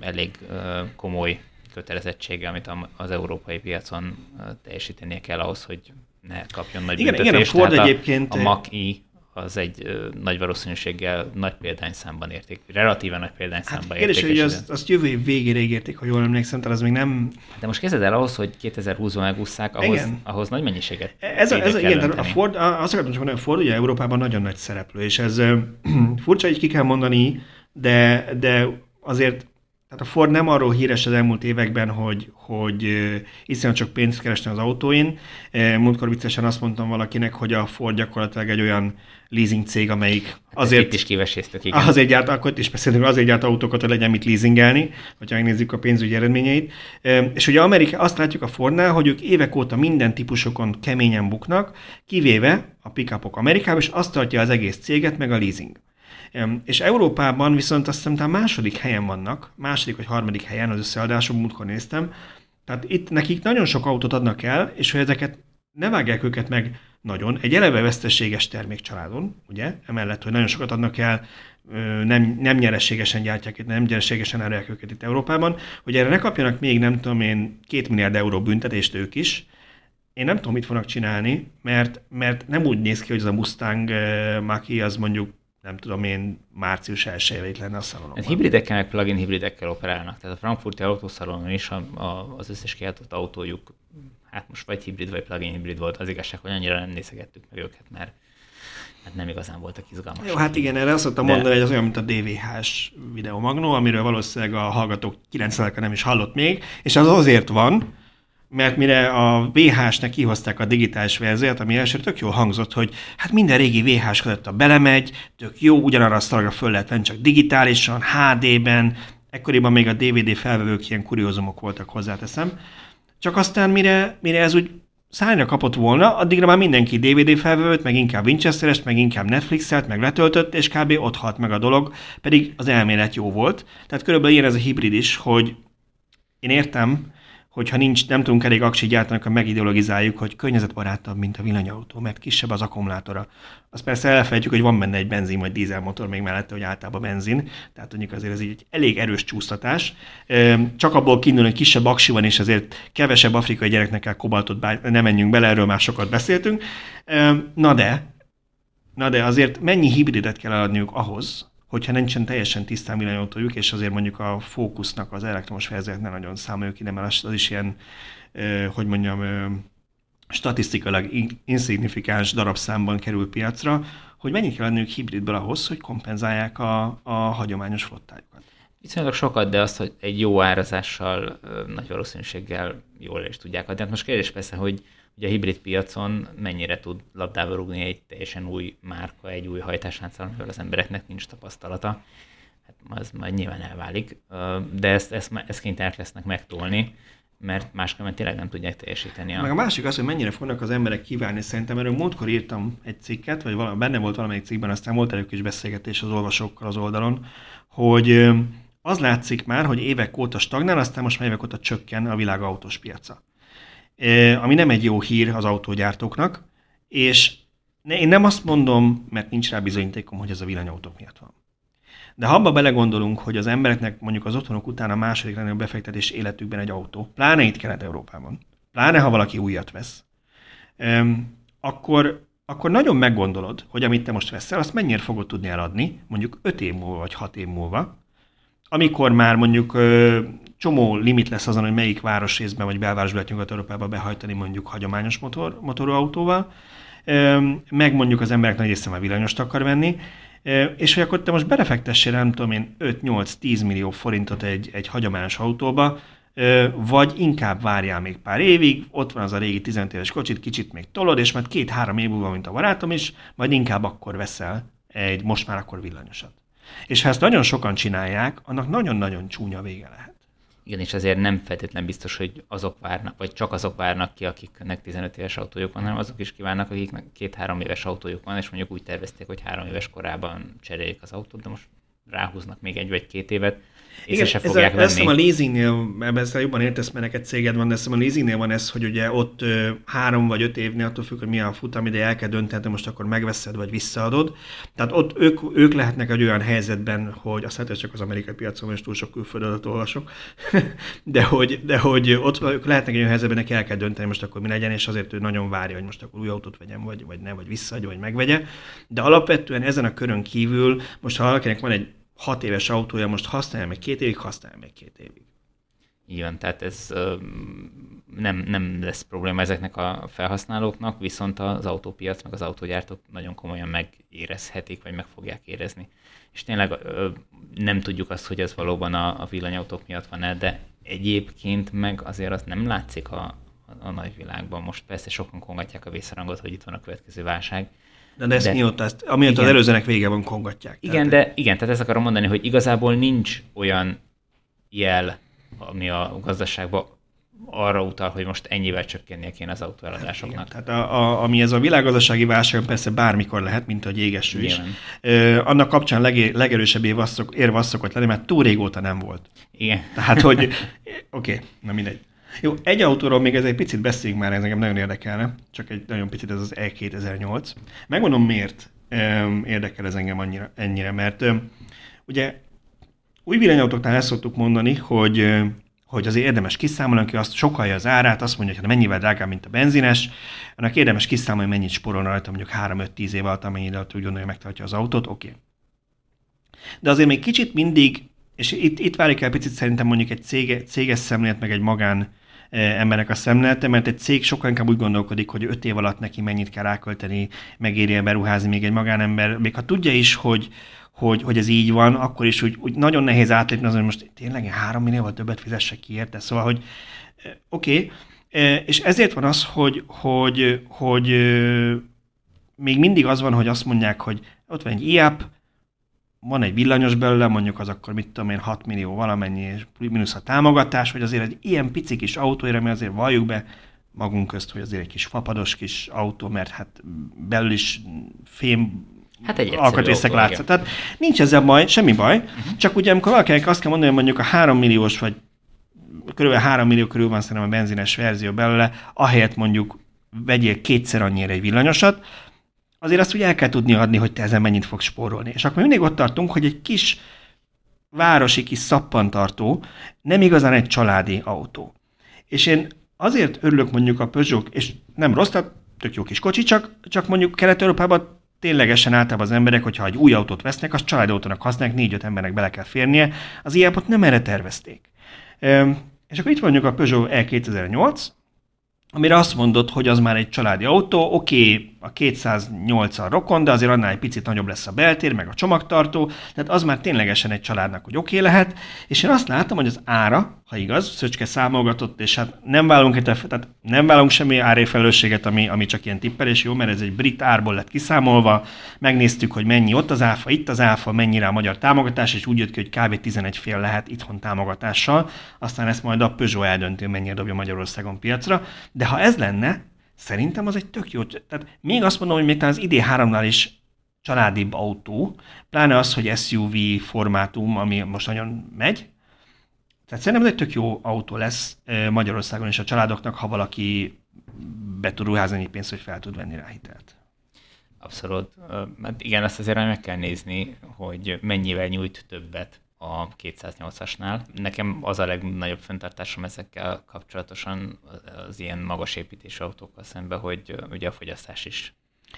elég uh, komoly kötelezettsége, amit az európai piacon teljesítenie kell ahhoz, hogy ne kapjon nagy
igen, büntetést. Igen, a Ford
Tehát
egyébként...
A, a Mach-E az egy nagy valószínűséggel nagy példányszámban érték, relatíve nagy példányszámban hát, érték.
hogy azt, azt jövő év végére ígérték, ha jól emlékszem, tehát az még nem...
De most kezded el ahhoz, hogy 2020-ban megúszszák, ahhoz, igen. ahhoz nagy mennyiséget
ez, a, ez a, igen, a Ford, azt akartam csak mondani, a Ford ugye Európában nagyon nagy szereplő, és ez (clears throat) furcsa, hogy ki kell mondani, de, de azért tehát a Ford nem arról híres az elmúlt években, hogy, hogy iszonyat csak pénzt keresne az autóin. Múltkor viccesen azt mondtam valakinek, hogy a Ford gyakorlatilag egy olyan leasing cég, amelyik
azért... Itt is kiveséztük,
igen. Azért gyárt, akkor is beszélünk, azért gyárt autókat, hogy legyen mit leasingelni, hogyha megnézzük a pénzügyi eredményeit. És ugye Amerika, azt látjuk a Fordnál, hogy ők évek óta minden típusokon keményen buknak, kivéve a pickupok Amerikában, és azt tartja az egész céget, meg a leasing. És Európában viszont azt hiszem, második helyen vannak, második vagy harmadik helyen az összeadásom, múltkor néztem. Tehát itt nekik nagyon sok autót adnak el, és hogy ezeket ne vágják őket meg nagyon, egy eleve veszteséges termékcsaládon, ugye, emellett, hogy nagyon sokat adnak el, nem, nem nyereségesen gyártják nem nyereségesen árják őket itt Európában, hogy erre ne kapjanak még, nem tudom én, két milliárd euró büntetést ők is, én nem tudom, mit fognak csinálni, mert, mert nem úgy néz ki, hogy ez a Mustang Maki az mondjuk nem tudom én, március 1 itt lenne a szalonon.
Hát hibridekkel, meg plug-in hibridekkel operálnak. Tehát a frankfurti autószalonon is a, a, az összes kiáltott autójuk, hát most vagy hibrid, vagy plug-in hibrid volt. Az igazság, hogy annyira nem nézegettük meg őket, mert hát nem igazán voltak izgalmasak.
Jó, hát igen, erre azt szoktam De... mondani, hogy az olyan, mint a DVH-s videomagnó, amiről valószínűleg a hallgatók 90 nem is hallott még, és az azért van, mert mire a VH-snek kihozták a digitális verziót, ami első tök jól hangzott, hogy hát minden régi VH-s a belemegy, tök jó, ugyanarra a szalagra föl lehet venni, csak digitálisan, HD-ben, ekkoriban még a DVD felvevők ilyen kuriózumok voltak, hozzáteszem. Csak aztán mire, mire ez úgy szányra kapott volna, addigra már mindenki DVD felvevőt, meg inkább winchester meg inkább Netflixet, meg letöltött, és kb. ott halt meg a dolog, pedig az elmélet jó volt. Tehát körülbelül ilyen ez a hibrid is, hogy én értem, hogyha nincs, nem tudunk elég aksit gyártani, akkor megideologizáljuk, hogy környezetbarátabb, mint a villanyautó, mert kisebb az akkumulátora. Azt persze elfelejtjük, hogy van benne egy benzin vagy dízelmotor még mellette, hogy általában benzin, tehát mondjuk azért ez egy elég erős csúsztatás. Csak abból kiindul, hogy kisebb aksi van, és azért kevesebb afrikai gyereknek kell kobaltot, nem menjünk bele, erről már sokat beszéltünk. Na de, na de azért mennyi hibridet kell adniuk ahhoz, hogyha nincsen teljesen tisztán villanyautójuk, és azért mondjuk a fókusznak az elektromos verziót nem nagyon számoljuk ide, mert az is ilyen, hogy mondjam, statisztikailag insignifikáns darabszámban kerül piacra, hogy mennyit kell lenniük hibridből ahhoz, hogy kompenzálják a, a hagyományos flottájukat.
Viszonylag sokat, de azt, hogy egy jó árazással nagy valószínűséggel jól is tudják adni. Hát most kérdés persze, hogy Ugye a hibrid piacon mennyire tud labdába rúgni egy teljesen új márka, egy új hajtáslánccal, amivel az embereknek nincs tapasztalata. Hát az majd nyilván elválik, de ezt, ezt, ezt kénytelenek lesznek megtolni, mert máskülönben tényleg nem tudják teljesíteni.
A... Meg a másik az, hogy mennyire fognak az emberek kívánni. Szerintem erről múltkor írtam egy cikket, vagy valami, benne volt valamelyik cikkben, aztán volt előbb is beszélgetés az olvasókkal az oldalon, hogy az látszik már, hogy évek óta stagnál, aztán most már évek óta csökken a világ autós piaca ami nem egy jó hír az autógyártóknak, és én nem azt mondom, mert nincs rá bizonyítékom, hogy ez a villanyautók miatt van. De ha abba belegondolunk, hogy az embereknek mondjuk az otthonok után a második legnagyobb befektetés életükben egy autó, pláne itt Kelet-Európában, pláne ha valaki újat vesz, akkor, akkor nagyon meggondolod, hogy amit te most veszel, azt mennyire fogod tudni eladni, mondjuk 5 év múlva vagy 6 év múlva, amikor már mondjuk csomó limit lesz azon, hogy melyik városrészben vagy belvárosban lehet Nyugat-Európába behajtani mondjuk hagyományos motor, motorú autóval, meg mondjuk az emberek nagy része már villanyost akar venni, és hogy akkor te most belefektessél, nem tudom én, 5-8-10 millió forintot egy, egy hagyományos autóba, vagy inkább várjál még pár évig, ott van az a régi 15 éves kocsit, kicsit még tolod, és majd két-három év múlva, mint a barátom is, majd inkább akkor veszel egy most már akkor villanyosat. És ha ezt nagyon sokan csinálják, annak nagyon-nagyon csúnya vége lehet.
Igen, és ezért nem feltétlen biztos, hogy azok várnak, vagy csak azok várnak ki, akiknek 15 éves autójuk van, hanem azok is kívánnak, akiknek két-három éves autójuk van, és mondjuk úgy tervezték, hogy három éves korában cserélik az autót, de most ráhúznak még egy vagy két évet,
igen, se fogják ez a, venni. a leasingnél, ebben ezzel jobban értesz, mert neked céged van, de a leasingnél van ez, hogy ugye ott ö, három vagy öt évnél, attól függ, hogy mi a futamide, el kell dönteni, most akkor megveszed vagy visszaadod. Tehát ott ők, ők lehetnek egy olyan helyzetben, hogy azt hát csak az amerikai piacon, és túl sok külföldet olvasok, (laughs) de hogy, de hogy ott ők lehetnek egy olyan helyzetben, neki el kell dönteni, most akkor mi legyen, és azért ő nagyon várja, hogy most akkor új autót vegyem, vagy, vagy ne, vagy visszaadja, vagy megvegye. De alapvetően ezen a körön kívül, most ha valakinek van egy hat éves autója, most használja meg két évig, használja meg két évig.
Van, tehát ez nem, nem lesz probléma ezeknek a felhasználóknak, viszont az autópiac, meg az autógyártók nagyon komolyan megérezhetik, vagy meg fogják érezni. És tényleg nem tudjuk azt, hogy ez valóban a, a villanyautók miatt van-e, de egyébként meg azért az nem látszik a, a, a nagyvilágban. Most persze sokan kongatják a vészharangot, hogy itt van a következő válság,
de, de ezt de, mióta, ezt, amióta igen, az előzőnek vége van, kongatják.
Igen, tehát, de igen, tehát ezt akarom mondani, hogy igazából nincs olyan jel, ami a gazdaságban arra utal, hogy most ennyivel csökkennie kéne az autóeladásoknak.
Tehát a, a, ami ez a világgazdasági válság persze bármikor lehet, mint a jégeső is. Ö, annak kapcsán leg, legerősebb érve az szokott lenni, mert túl régóta nem volt.
Igen.
Tehát, hogy (laughs) oké, okay, na mindegy. Jó, egy autóról még ez egy picit beszéljünk már, ez engem nagyon érdekelne, csak egy nagyon picit ez az E2008. Megmondom miért érdekel ez engem annyira, ennyire, mert ugye új villanyautóknál ezt szoktuk mondani, hogy hogy azért érdemes kiszámolni, aki azt sokalja az árát, azt mondja, hogy hát mennyivel drágább, mint a benzines, annak érdemes kiszámolni, mennyit sporolna rajta mondjuk 3-5-10 év alatt, amennyire úgy gondolja, hogy megtartja az autót, oké. Okay. De azért még kicsit mindig, és itt, itt válik el picit szerintem mondjuk egy cége, céges szemlélet, meg egy magán embernek a szemlélete, mert egy cég sokkal inkább úgy gondolkodik, hogy öt év alatt neki mennyit kell rákölteni, megéri beruházni még egy magánember, még ha tudja is, hogy, hogy, hogy ez így van, akkor is úgy, úgy nagyon nehéz átlépni azon, hogy most tényleg három millióval többet fizessek ki érte. Szóval, hogy oké, okay, és ezért van az, hogy, hogy, hogy még mindig az van, hogy azt mondják, hogy ott van egy IAP, van egy villanyos belőle, mondjuk az akkor mit tudom én, 6 millió valamennyi, és mínusz a támogatás, hogy azért egy ilyen pici kis autóért, ami azért valljuk be magunk közt, hogy azért egy kis fapados kis autó, mert hát belül is fém
Hát egy
alkatrészek látszott. Tehát nincs ezzel baj, semmi baj, uh-huh. csak ugye amikor valakinek azt kell mondani, hogy mondjuk a 3 milliós vagy kb. 3 millió körül van szerintem a benzines verzió belőle, ahelyett mondjuk vegyél kétszer annyira egy villanyosat, azért azt úgy el kell tudni adni, hogy te ezen mennyit fogsz spórolni. És akkor mindig ott tartunk, hogy egy kis városi kis szappantartó nem igazán egy családi autó. És én azért örülök mondjuk a Peugeot, és nem rossz, tehát tök jó kis kocsi, csak, csak mondjuk Kelet-Európában ténylegesen általában az emberek, hogyha egy új autót vesznek, az családautónak használják, négy-öt embernek bele kell férnie, az ilyen nem erre tervezték. És akkor itt mondjuk a Peugeot E2008, amire azt mondod, hogy az már egy családi autó, oké, okay, a 208-al rokon, de azért annál egy picit nagyobb lesz a beltér, meg a csomagtartó, tehát az már ténylegesen egy családnak, hogy oké okay lehet, és én azt látom, hogy az ára, ha igaz, Szöcske számolgatott, és hát nem válunk, tehát nem válunk semmi árérfelelősséget, ami, ami csak ilyen tippelés, jó, mert ez egy brit árból lett kiszámolva, megnéztük, hogy mennyi ott az áfa, itt az áfa, mennyire a magyar támogatás, és úgy jött ki, hogy kb. 11 fél lehet itthon támogatással, aztán ezt majd a Peugeot eldöntő, mennyire dobja Magyarországon piacra, de ha ez lenne, Szerintem az egy tök jó, tehát még azt mondom, hogy még az ID3-nál is családibb autó, pláne az, hogy SUV formátum, ami most nagyon megy. Tehát szerintem ez egy tök jó autó lesz Magyarországon és a családoknak, ha valaki be tud ruházni pénzt, hogy fel tud venni rá hitelt.
Abszolút. Hát igen, azt azért meg kell nézni, hogy mennyivel nyújt többet a 208-asnál. Nekem az a legnagyobb fenntartásom ezekkel kapcsolatosan az ilyen magas építésű autókkal szemben, hogy ugye a fogyasztás is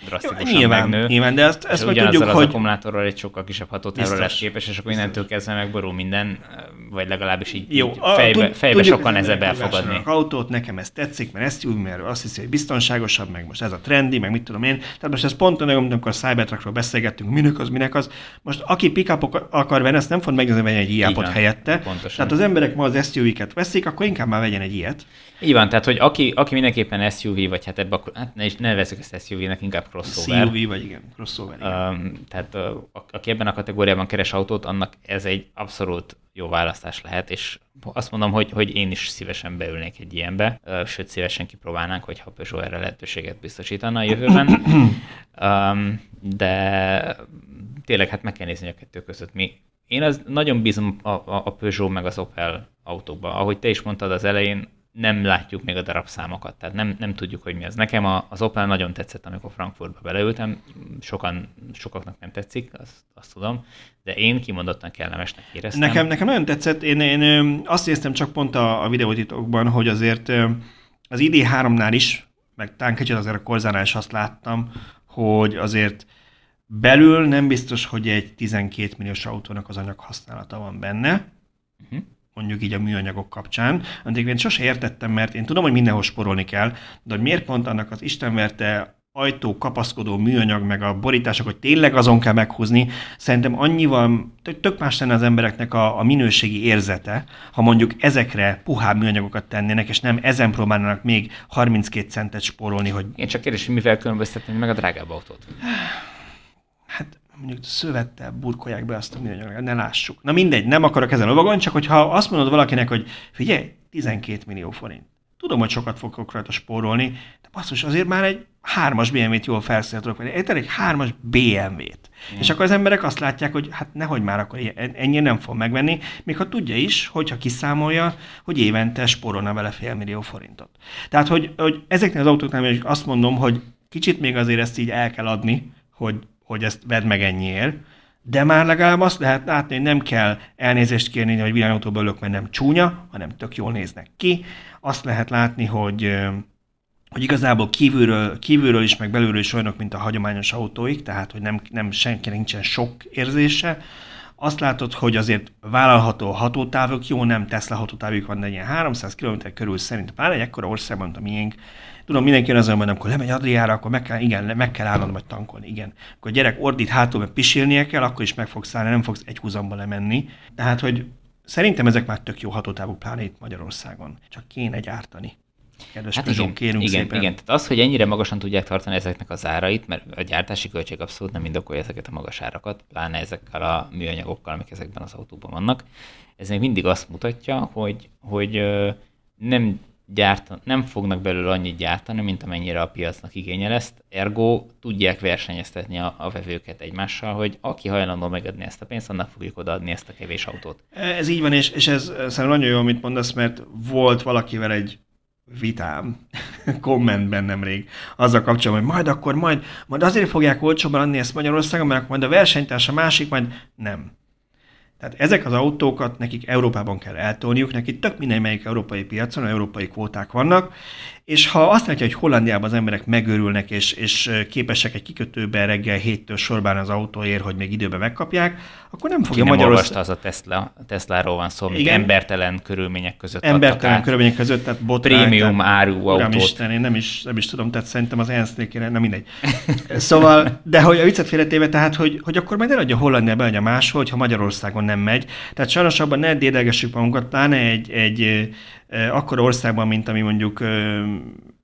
drasztikusan Jó, nyilván, megnő.
Nyilván, de azt, ezt
meg tudjuk, az hogy... az akkumulátorral egy sokkal kisebb hatótávra lesz képes, és akkor innentől kezdve megborul minden, vagy legalábbis így, Jó, így fejbe, tud, fejbe sokkal nehezebb elfogadni.
autót, nekem ez tetszik, mert ezt úgy, mert azt hiszi, hogy biztonságosabb, meg most ez a trendi, meg mit tudom én. Tehát most ez pont olyan, amikor a Cybertruckról beszélgettünk, minek az, minek az. Most aki pick akar venni, ezt nem fog megnézni, egy iapot helyette. Pontosan. Tehát az emberek ma az SUV-ket veszik, akkor inkább már vegyen egy ilyet.
Így van, tehát hogy aki, aki mindenképpen SUV, vagy hát ebbe hát ne, ne veszük ezt SUV-nek, inkább crossover.
SUV, vagy igen, crossover. Igen.
Um, tehát uh, aki ebben a kategóriában keres autót, annak ez egy abszolút jó választás lehet, és azt mondom, hogy, hogy én is szívesen beülnék egy ilyenbe, uh, sőt szívesen kipróbálnánk, hogyha Peugeot erre lehetőséget biztosítana a jövőben. (clears throat) um, de tényleg hát meg kell nézni a kettő között. Mi, én az nagyon bízom a, a, a Peugeot meg az Opel autókba. Ahogy te is mondtad az elején, nem látjuk még a darabszámokat, tehát nem, nem tudjuk, hogy mi az. Nekem a, az Opel nagyon tetszett, amikor Frankfurtba beleültem, sokan, sokaknak nem tetszik, azt, azt tudom, de én kimondottan kellemesnek éreztem.
Nekem, nekem nagyon tetszett, én, én azt éreztem csak pont a, a videótitokban, hogy azért az ID3-nál is, meg talán kicsit azért a Korzánál is azt láttam, hogy azért belül nem biztos, hogy egy 12 milliós autónak az anyag használata van benne, uh-huh mondjuk így a műanyagok kapcsán, amit én sose értettem, mert én tudom, hogy mindenhol sporolni kell, de hogy miért pont annak az istenverte ajtó, kapaszkodó műanyag, meg a borítások, hogy tényleg azon kell meghúzni, szerintem annyival tök más lenne az embereknek a, a minőségi érzete, ha mondjuk ezekre puhább műanyagokat tennének, és nem ezen próbálnának még 32 centet spórolni, hogy...
Én csak kérdés, hogy mivel különböztetni meg a drágább autót?
Hát mondjuk szövettel burkolják be azt a műanyagot, ne lássuk. Na mindegy, nem akarok ezen lovagon, csak hogyha azt mondod valakinek, hogy figyelj, 12 millió forint. Tudom, hogy sokat fogok rajta spórolni, de basszus, azért már egy hármas BMW-t jól felszerelt tudok venni. Érted? Egy hármas BMW-t. Mm. És akkor az emberek azt látják, hogy hát nehogy már akkor ennyi nem fog megvenni, még ha tudja is, hogyha kiszámolja, hogy évente spórolna vele fél millió forintot. Tehát, hogy, hogy ezeknél az autóknál is azt mondom, hogy kicsit még azért ezt így el kell adni, hogy, hogy ezt vedd meg ennyiért, de már legalább azt lehet látni, hogy nem kell elnézést kérni, hogy villanyautóból ülök, mert nem csúnya, hanem tök jól néznek ki. Azt lehet látni, hogy hogy igazából kívülről, kívülről is, meg belülről is olyanok, mint a hagyományos autóik, tehát hogy nem, nem senki nincsen sok érzése. Azt látod, hogy azért vállalható hatótávok, jó, nem Tesla hatótávjuk van, de ilyen 300 km körül szerint, pláne egy ekkora országban, mint a miénk, tudom, mindenki azon van, amikor lemegy Adriára, akkor meg kell, igen, meg kell állnod, vagy tankolni, igen. Akkor a gyerek ordít hátul, mert pisilnie kell, akkor is meg fogsz állni, nem fogsz egy húzamba lemenni. Tehát, hogy szerintem ezek már tök jó hatótávú, pláne itt Magyarországon. Csak kéne gyártani.
Kedves hát Peugeot, igen, kérünk igen, szépen. igen, tehát az, hogy ennyire magasan tudják tartani ezeknek az árait, mert a gyártási költség abszolút nem indokolja ezeket a magas árakat, pláne ezekkel a műanyagokkal, amik ezekben az autóban vannak, ez még mindig azt mutatja, hogy, hogy nem gyártan, nem fognak belőle annyit gyártani, mint amennyire a piacnak igénye lesz, ergo tudják versenyeztetni a, a vevőket egymással, hogy aki hajlandó megadni ezt a pénzt, annak fogjuk odaadni ezt a kevés autót.
Ez így van, és, és ez szerintem nagyon jó, amit mondasz, mert volt valakivel egy vitám (laughs) kommentben nemrég azzal kapcsolatban, hogy majd akkor majd, majd azért fogják olcsóban adni ezt Magyarországon, mert majd a versenytárs a másik, majd nem. Tehát ezek az autókat nekik Európában kell eltolniuk, nekik tök minden melyik európai piacon, európai kvóták vannak, és ha azt látja, hogy Hollandiában az emberek megörülnek, és, és képesek egy kikötőbe reggel héttől sorbán az autóért, hogy még időben megkapják, akkor nem fogja
Magyarország... az a Tesla, Tesláról van szó, Igen. embertelen körülmények között
Embertelen körülmények között, tehát
botrány, Prémium áru autót.
Isten, én nem is, nem is tudom, tehát szerintem az ENSZ-nél kéne, nem mindegy. (laughs) szóval, de hogy a viccet félretéve, tehát, hogy, hogy akkor majd eladja Hollandia, beadja máshol, hogyha Magyarországon nem megy. Tehát sajnos abban ne dédelgessük magunkat, pláne egy, egy akkor országban, mint ami mondjuk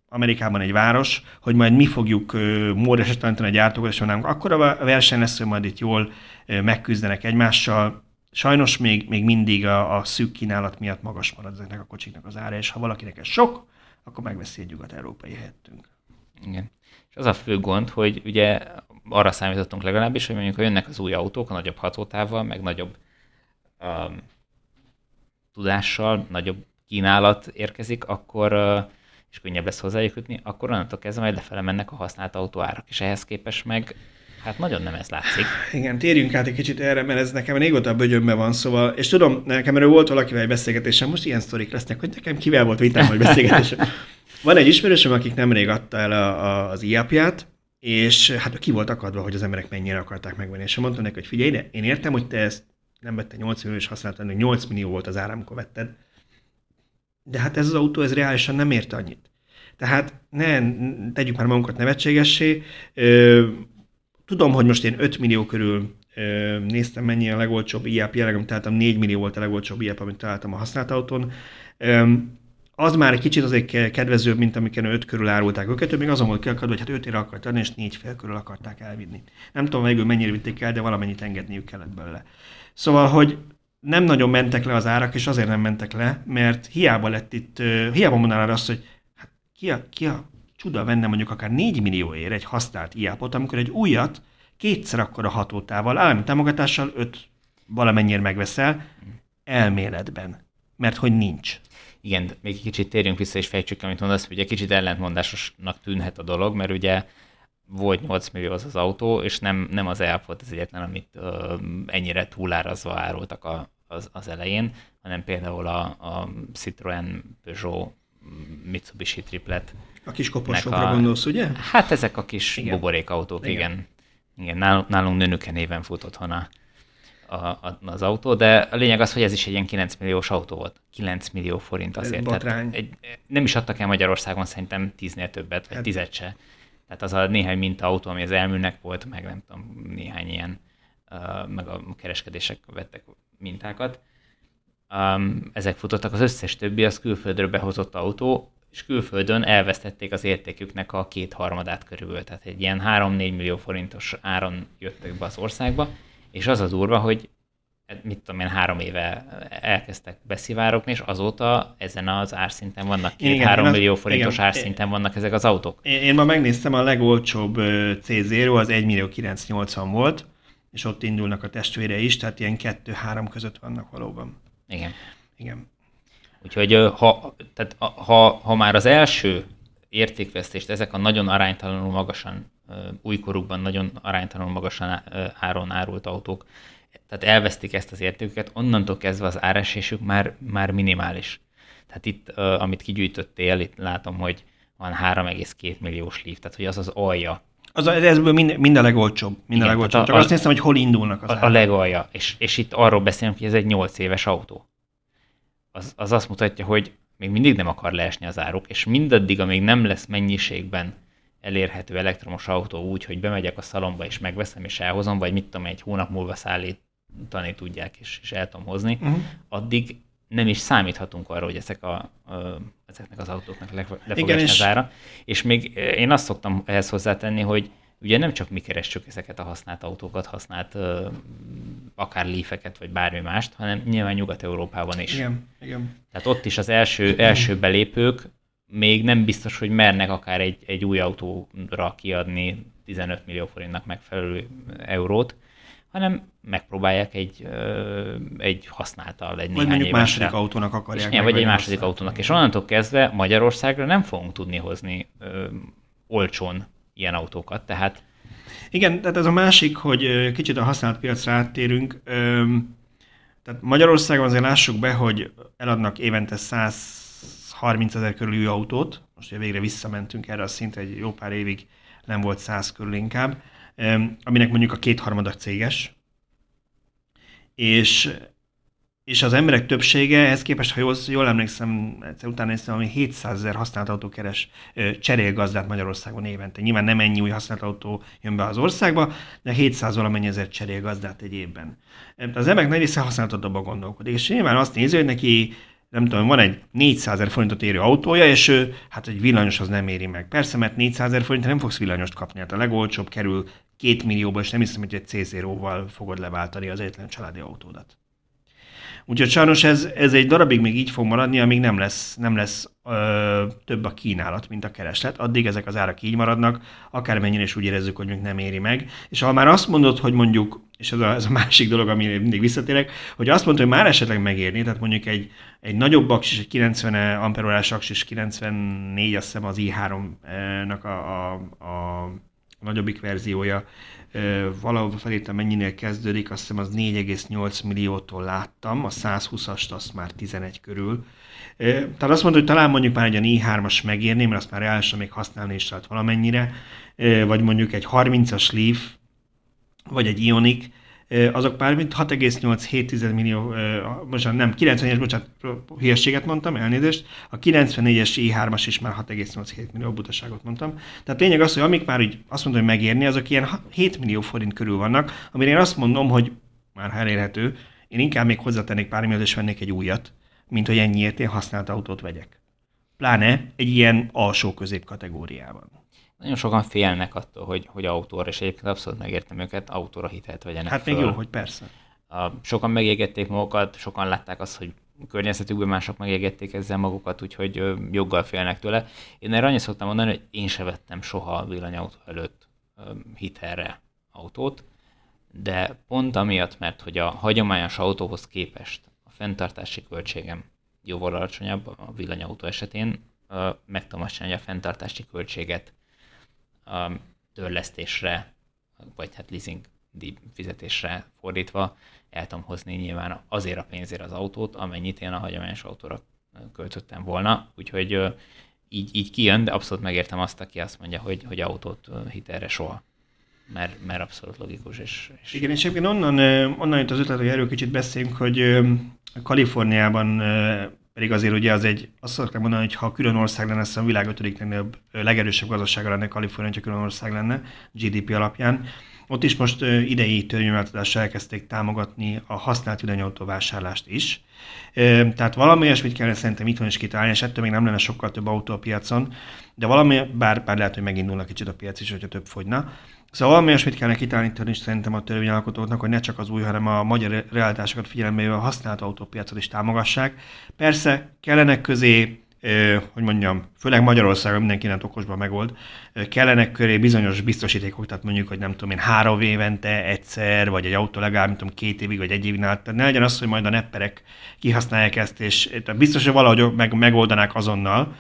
Amerikában egy város, hogy majd mi fogjuk módosra tanítani a gyártókat, és akkor a verseny lesz, hogy majd itt jól megküzdenek egymással. Sajnos még, még mindig a, a szűk kínálat miatt magas marad ezeknek a kocsiknak az ára, és ha valakinek ez sok, akkor megveszi egy nyugat-európai helyettünk.
Igen. És az a fő gond, hogy ugye arra számítottunk legalábbis, hogy mondjuk, ha jönnek az új autók a nagyobb hatótával, meg nagyobb um, tudással, nagyobb kínálat érkezik, akkor és könnyebb lesz hozzájuk jutni, akkor onnantól kezdve majd lefele mennek a használt autóárak, és ehhez képest meg Hát nagyon nem ez látszik.
Igen, térjünk át egy kicsit erre, mert ez nekem régóta a bögyönbe van, szóval, és tudom, nekem erről volt valakivel egy beszélgetésem, most ilyen sztorik lesznek, hogy nekem kivel volt vitám, vagy beszélgetésem. (laughs) Van egy ismerősöm, akik nemrég adta el a, a, az iapját, és hát ki volt akadva, hogy az emberek mennyire akarták megvenni. És mondtam neki, hogy figyelj ide, én értem, hogy te ezt nem vette 8 millió, és használtad, 8 millió volt az ára, amikor vetted, de hát ez az autó, ez reálisan nem ért annyit. Tehát ne tegyük már magunkat nevetségessé. Tudom, hogy most én 5 millió körül néztem, mennyi a legolcsóbb IAP, jelenleg, amit találtam, 4 millió volt a legolcsóbb IAP, amit találtam a használt autón. Az már egy kicsit azért kedvezőbb, mint amikor 5 körül árulták őket, ő még azon volt kiakadva, hogy hát 5 ére akart adni, és 4 fél körül akarták elvinni. Nem tudom végül mennyire vitték el, de valamennyit engedniük kellett belőle. Szóval, hogy nem nagyon mentek le az árak, és azért nem mentek le, mert hiába lett itt, hiába mondanád azt, hogy hát ki a, ki a csuda venne mondjuk akár 4 millióért egy használt iapot, amikor egy újat kétszer akkor a hatótával, állami támogatással 5 valamennyire megveszel, elméletben. Mert hogy nincs.
Igen, még egy kicsit térjünk vissza és fejtsük, amit mondasz, hogy ugye kicsit ellentmondásosnak tűnhet a dolog, mert ugye volt 8 millió az az autó, és nem, nem az EAP volt az egyetlen, amit ö, ennyire túlárazva árultak a, az, az elején, hanem például a, a Citroen Peugeot Mitsubishi triplet.
A kis koposokra a, gondolsz, ugye?
Hát ezek a kis igen. buborékautók, igen. igen. Igen, nálunk, nálunk Nönüke néven futott hona a, az autó, de a lényeg az, hogy ez is egy ilyen 9 milliós autó volt. 9 millió forint azért. Tehát egy, nem is adtak el Magyarországon szerintem 10-nél többet, vagy hát, 10 se. Tehát az a néhány minta autó, ami az elműnek volt, meg nem tudom, néhány ilyen, uh, meg a kereskedések vettek mintákat. Um, ezek futottak, az összes többi az külföldről behozott autó, és külföldön elvesztették az értéküknek a kétharmadát körülbelül. Tehát egy ilyen 3-4 millió forintos áron jöttek be az országba, és az a durva, hogy mit tudom én, három éve elkezdtek beszivárogni, és azóta ezen az árszinten vannak, két-három millió forintos igen, árszinten vannak ezek az autók.
Én, én ma megnéztem, a legolcsóbb C0 az 1 millió 980 volt, és ott indulnak a testvére is, tehát ilyen 2-3 között vannak valóban.
Igen.
Igen.
Úgyhogy ha, tehát, ha, ha már az első értékvesztést ezek a nagyon aránytalanul magasan, újkorukban nagyon aránytalanul magasan áron árult autók, tehát elvesztik ezt az értéküket, onnantól kezdve az áresésük már, már minimális. Tehát itt, amit kigyűjtöttél, itt látom, hogy van 3,2 milliós lív, tehát hogy az az alja.
Az, ezből mind, mind a legolcsóbb. Mind Igen, a legolcsóbb. Csak a, azt néztem, hogy hol indulnak az
A, a legalja. És, és itt arról beszélünk, hogy ez egy 8 éves autó az, az azt mutatja, hogy még mindig nem akar leesni az áruk, és mindaddig, amíg nem lesz mennyiségben elérhető elektromos autó úgy, hogy bemegyek a szalomba és megveszem és elhozom, vagy mit tudom, egy hónap múlva szállítani tudják és, és el tudom hozni, uh-huh. addig nem is számíthatunk arra, hogy ezek a, a, ezeknek az autóknak le, le fog esni az ára. És még én azt szoktam ehhez hozzátenni, hogy ugye nem csak mi keressük ezeket a használt autókat, használt uh, akár lífeket, vagy bármi mást, hanem nyilván Nyugat-Európában is.
Igen, igen.
Tehát ott is az első, első belépők még nem biztos, hogy mernek akár egy, egy új autóra kiadni 15 millió forintnak megfelelő eurót, hanem megpróbálják egy, egy használtal, egy
Vagy mondjuk második autónak akarják.
És, vagy egy második autónak. És onnantól kezdve Magyarországra nem fogunk tudni hozni ö, olcsón ilyen autókat, tehát...
Igen, tehát ez a másik, hogy kicsit a használt piacra áttérünk. Tehát Magyarországon azért lássuk be, hogy eladnak évente 130 ezer körüli autót, most végre visszamentünk erre a szintre, egy jó pár évig nem volt 100 körül inkább, aminek mondjuk a kétharmada céges, és és az emberek többsége, ehhez képest, ha jól, jól emlékszem, egyszer utána néztem, ami 700 ezer használt autó keres cserélgazdát Magyarországon évente. Nyilván nem ennyi új használt autó jön be az országba, de 700 valamennyi ezer cserélgazdát egy évben. Az emberek nagy része használt autóba gondolkodik, és nyilván azt nézi, hogy neki nem tudom, van egy 400 ezer forintot érő autója, és ő, hát egy villanyos az nem éri meg. Persze, mert 400 ezer forint nem fogsz villanyost kapni, hát a legolcsóbb kerül 2 millióba, és nem hiszem, hogy egy C0-val fogod leváltani az egyetlen családi autódat. Úgyhogy sajnos ez, ez egy darabig még így fog maradni, amíg nem lesz, nem lesz ö, több a kínálat, mint a kereslet. Addig ezek az árak így maradnak, akármennyire is úgy érezzük, hogy még nem éri meg. És ha már azt mondod, hogy mondjuk, és ez a, ez a másik dolog, amire mindig visszatérek, hogy azt mondod, hogy már esetleg megérni, tehát mondjuk egy, egy nagyobb aksis, egy 90 amperórás aksis, 94 azt hiszem az i3-nak a, a, a, a nagyobbik verziója, valahol felírtam mennyinél kezdődik, azt hiszem az 4,8 milliótól láttam, a 120-ast azt már 11 körül. Tehát azt mondta, hogy talán mondjuk már egy a i3-as megérné, mert azt már reálisan még használni is lehet valamennyire, vagy mondjuk egy 30-as Leaf, vagy egy Ioniq, azok pár mint 6,87 millió, most nem, 90-es, bocsánat, hülyeséget mondtam, elnézést, a 94-es i3-as is már 6,87 millió butaságot mondtam. Tehát lényeg az, hogy amik már így azt mondom, hogy megérni, azok ilyen 7 millió forint körül vannak, amire én azt mondom, hogy már elérhető, én inkább még hozzátennék pár milliót, és vennék egy újat, mint hogy ennyiért én használt autót vegyek. Pláne egy ilyen alsó közép kategóriában.
Nagyon sokan félnek attól, hogy, hogy autóra, és egyébként abszolút megértem őket, autóra hitelt vegyenek
Hát még föl. jó, hogy persze.
A, sokan megégették magukat, sokan látták azt, hogy környezetükben mások megégették ezzel magukat, úgyhogy ö, joggal félnek tőle. Én erre annyit szoktam mondani, hogy én se vettem soha villanyautó előtt ö, hitelre autót, de pont amiatt, mert hogy a hagyományos autóhoz képest a fenntartási költségem jóval alacsonyabb a villanyautó esetén, ö, meg tudom azt csinálni, hogy a fenntartási költséget a törlesztésre, vagy hát leasing fizetésre fordítva el tudom hozni nyilván azért a pénzért az autót, amennyit én a hagyományos autóra költöttem volna. Úgyhogy így, így kijön, de abszolút megértem azt, aki azt mondja, hogy, hogy autót hitelre soha. mert, mert abszolút logikus. És,
és... Igen, és egyébként onnan, onnan jött az ötlet, hogy erről kicsit beszéljünk, hogy Kaliforniában pedig azért ugye az egy, azt szokták mondani, hogy ha külön ország lenne, azt a világ ötödik legnagyobb, legerősebb gazdasága lenne Kalifornia, ha külön ország lenne GDP alapján. Ott is most idei törvényváltozással elkezdték támogatni a használt villanyautó vásárlást is. Tehát valami olyasmit kellene szerintem itthon is kitalálni, és ettől még nem lenne sokkal több autó a piacon, de valami, bár, bár lehet, hogy megindulna kicsit a piac is, hogyha több fogyna. Szóval valami olyasmit kellene kitalálni is szerintem a törvényalkotóknak, hogy ne csak az új, hanem a magyar realitásokat figyelembe a használt autópiacot is támogassák. Persze kellenek közé hogy mondjam, főleg Magyarországon mindenki nem okosban megold, kellenek köré bizonyos biztosítékok, tehát mondjuk, hogy nem tudom én, három évente egyszer, vagy egy autó legalább, nem tudom, két évig, vagy egy évig át. Tehát ne legyen az, hogy majd a nepperek kihasználják ezt, és tehát biztos, hogy valahogy meg, megoldanák azonnal.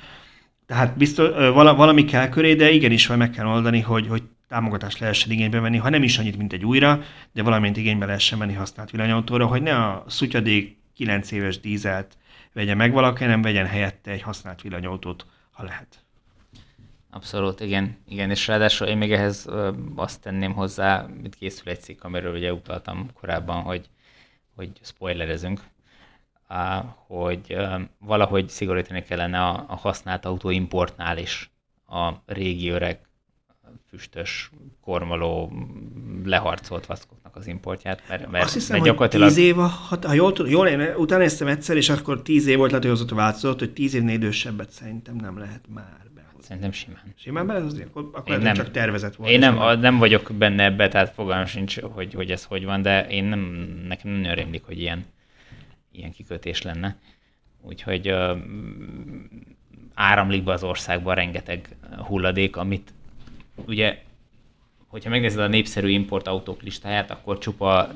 Tehát biztos, valami kell köré, de igenis, vagy meg kell oldani, hogy, hogy támogatást lehessen igénybe venni, ha nem is annyit, mint egy újra, de valamint igénybe lehessen venni használt villanyautóra, hogy ne a szutyadék 9 éves dízelt vegye meg valaki, nem vegyen helyette egy használt villanyautót, ha lehet.
Abszolút, igen. igen. És ráadásul én még ehhez azt tenném hozzá, mit készül egy cikk, amiről ugye utaltam korábban, hogy, hogy spoilerezünk, hogy valahogy szigorítani kellene a, a használt autó importnál is a régi öreg füstös, kormoló, leharcolt vaszkoknak az importját,
mert, mert, Azt hiszem, mert gyakorlatilag... hogy tíz év, ha, ha jól, jól én utána néztem egyszer, és akkor tíz év volt, lehet, hogy az változott, hogy tíz évnél idősebbet szerintem nem lehet már behozni.
Szerintem simán.
Simán behozni? Akkor, akkor nem, csak tervezett volt.
Én nem, a, nem vagyok benne ebbe, tehát fogalmam sincs, hogy, hogy ez hogy van, de én nem, nekem nem rémlik, hogy ilyen, ilyen kikötés lenne. Úgyhogy uh, áramlik be az országba rengeteg hulladék, amit ugye, hogyha megnézed a népszerű importautók listáját, akkor csupa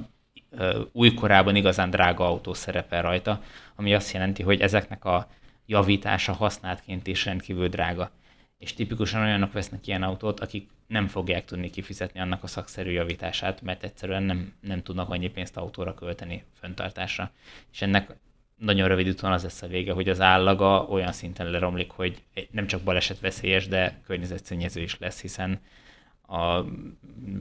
újkorában igazán drága autó szerepel rajta, ami azt jelenti, hogy ezeknek a javítása használtként is rendkívül drága. És tipikusan olyanok vesznek ilyen autót, akik nem fogják tudni kifizetni annak a szakszerű javítását, mert egyszerűen nem, nem tudnak annyi pénzt autóra költeni föntartásra. És ennek nagyon rövid úton az lesz a vége, hogy az állaga olyan szinten leromlik, hogy nem csak baleset veszélyes, de környezetszennyező is lesz, hiszen a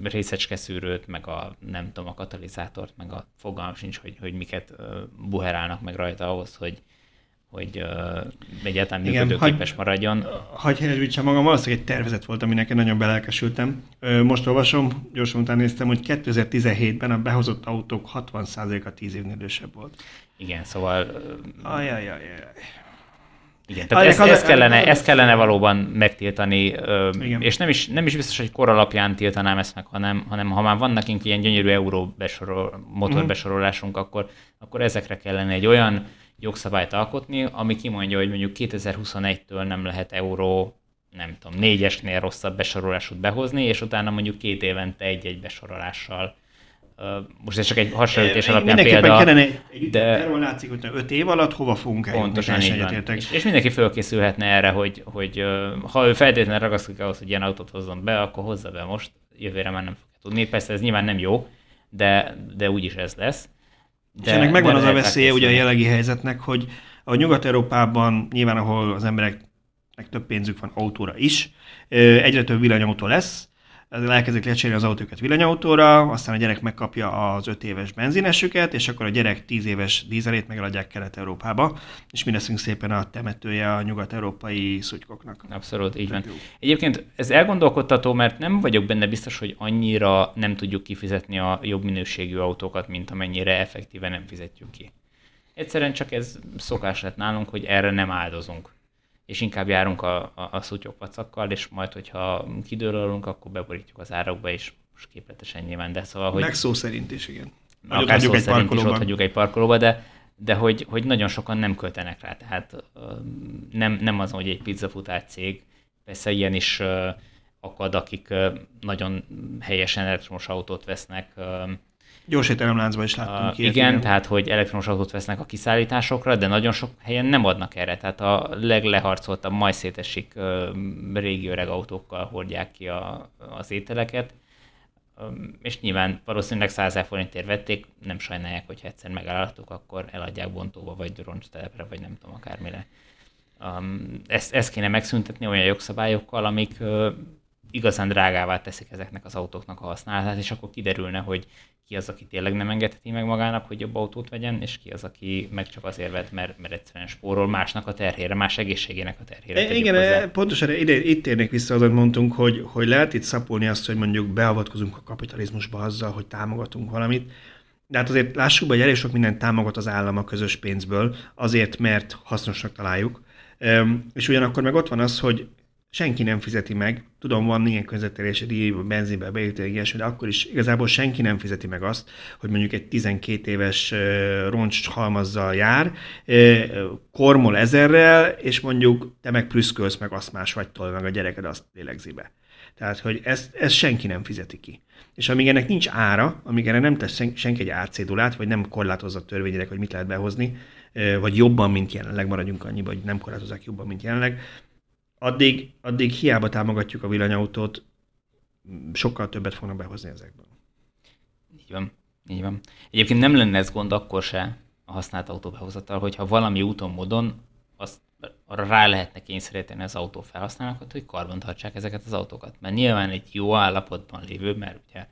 részecskeszűrőt, meg a nem tudom, a katalizátort, meg a fogalm sincs, hogy, hogy miket buherálnak meg rajta ahhoz, hogy, hogy uh, egyáltalán működőképes hagy, maradjon.
Hagyj helyesbítsem magam, valószínűleg egy tervezet volt, aminek én nagyon belelkesültem. Most olvasom, gyorsan utána néztem, hogy 2017-ben a behozott autók 60%-a 10 évnél idősebb volt.
Igen, szóval...
Ajajajaj.
Igen, tehát ezt, ezt, kellene, ezt kellene valóban megtiltani, Igen. és nem is, nem is biztos, hogy kor alapján tiltanám ezt meg, hanem, hanem ha már van nekünk ilyen gyönyörű euró besorol, motorbesorolásunk, uh-huh. akkor, akkor ezekre kellene egy olyan jogszabályt alkotni, ami kimondja, hogy mondjuk 2021-től nem lehet euró, nem tudom, négyesnél rosszabb besorolásút behozni, és utána mondjuk két évente egy-egy besorolással most ez csak egy hasonlítés alapján példa.
kellene egy de erről látszik, hogy 5 év alatt hova fogunk eljutni.
Pontosan így van. És, és, mindenki fölkészülhetne erre, hogy, hogy ha ő feltétlenül ragaszkodik ahhoz, hogy ilyen autót hozzon be, akkor hozza be most, jövőre már nem fogja tudni. Persze ez nyilván nem jó, de, de úgyis ez lesz.
De, és ennek megvan az a veszélye ugye a jelenlegi helyzetnek, hogy a Nyugat-Európában nyilván, ahol az embereknek több pénzük van autóra is, egyre több villanyautó lesz, elkezdik lecserélni az autókat villanyautóra, aztán a gyerek megkapja az 5 éves benzinesüket, és akkor a gyerek 10 éves dízelét megadják Kelet-Európába, és mi leszünk szépen a temetője a nyugat-európai szutykoknak.
Abszolút, így van. Egyébként ez elgondolkodtató, mert nem vagyok benne biztos, hogy annyira nem tudjuk kifizetni a jobb minőségű autókat, mint amennyire effektíven nem fizetjük ki. Egyszerűen csak ez szokás lett nálunk, hogy erre nem áldozunk és inkább járunk a, a, a szutyok vacakkal, és majd, hogyha kidőlölünk, akkor beborítjuk az árakba, és most képletesen nyilván, de szóval, hogy...
Meg szó szerint is, igen.
Akár szó egy szerint is ott hagyjuk egy parkolóba, de, de hogy, hogy nagyon sokan nem költenek rá, tehát nem, nem az, hogy egy pizzafutár cég, persze ilyen is akad, akik nagyon helyesen elektromos autót vesznek,
Gyors étteremláncban is láttunk
uh, ilyet. Igen, igen, tehát hogy elektromos autót vesznek a kiszállításokra, de nagyon sok helyen nem adnak erre. Tehát a legleharcoltabb, majd szétesik uh, régi öreg autókkal hordják ki a, az ételeket. Um, és nyilván valószínűleg 100 forintért vették, nem sajnálják, hogyha egyszer megállhatok, akkor eladják bontóba, vagy roncstelepre, vagy nem tudom, akármire. Um, ezt, ezt kéne megszüntetni olyan jogszabályokkal, amik uh, igazán drágává teszik ezeknek az autóknak a használatát, és akkor kiderülne, hogy ki az, aki tényleg nem engedheti meg magának, hogy jobb autót vegyen, és ki az, aki meg csak azért vett, mert, mert egyszerűen spórol másnak a terhére, más egészségének a terhére.
E, igen, hozzá. pontosan ide, itt térnék vissza azon mondtunk, hogy, hogy lehet itt szapolni azt, hogy mondjuk beavatkozunk a kapitalizmusba azzal, hogy támogatunk valamit, de hát azért lássuk be, hogy elég sok mindent támogat az állam a közös pénzből, azért, mert hasznosnak találjuk. És ugyanakkor meg ott van az, hogy senki nem fizeti meg. Tudom, van ilyen közvetelési díj, benzinbe beírtál, ilyesmi, de akkor is igazából senki nem fizeti meg azt, hogy mondjuk egy 12 éves roncs halmazzal jár, kormol ezerrel, és mondjuk te meg prüszkölsz, meg azt más vagytól, meg a gyereked azt lélegzi be. Tehát, hogy ezt, ezt senki nem fizeti ki. És amíg ennek nincs ára, amíg erre nem tesz senki egy árcédulát, vagy nem korlátozza törvényileg, hogy mit lehet behozni, vagy jobban, mint jelenleg, maradjunk annyiba, hogy nem korlátozzák jobban, mint jelenleg, addig, addig hiába támogatjuk a villanyautót, sokkal többet fognak behozni ezekből.
Így van. Így van. Egyébként nem lenne ez gond akkor se a használt autóbehozatal, hogyha valami úton, módon azt arra rá lehetne kényszeríteni az autó felhasználókat, hogy karbantartsák ezeket az autókat. Mert nyilván egy jó állapotban lévő, mert ugye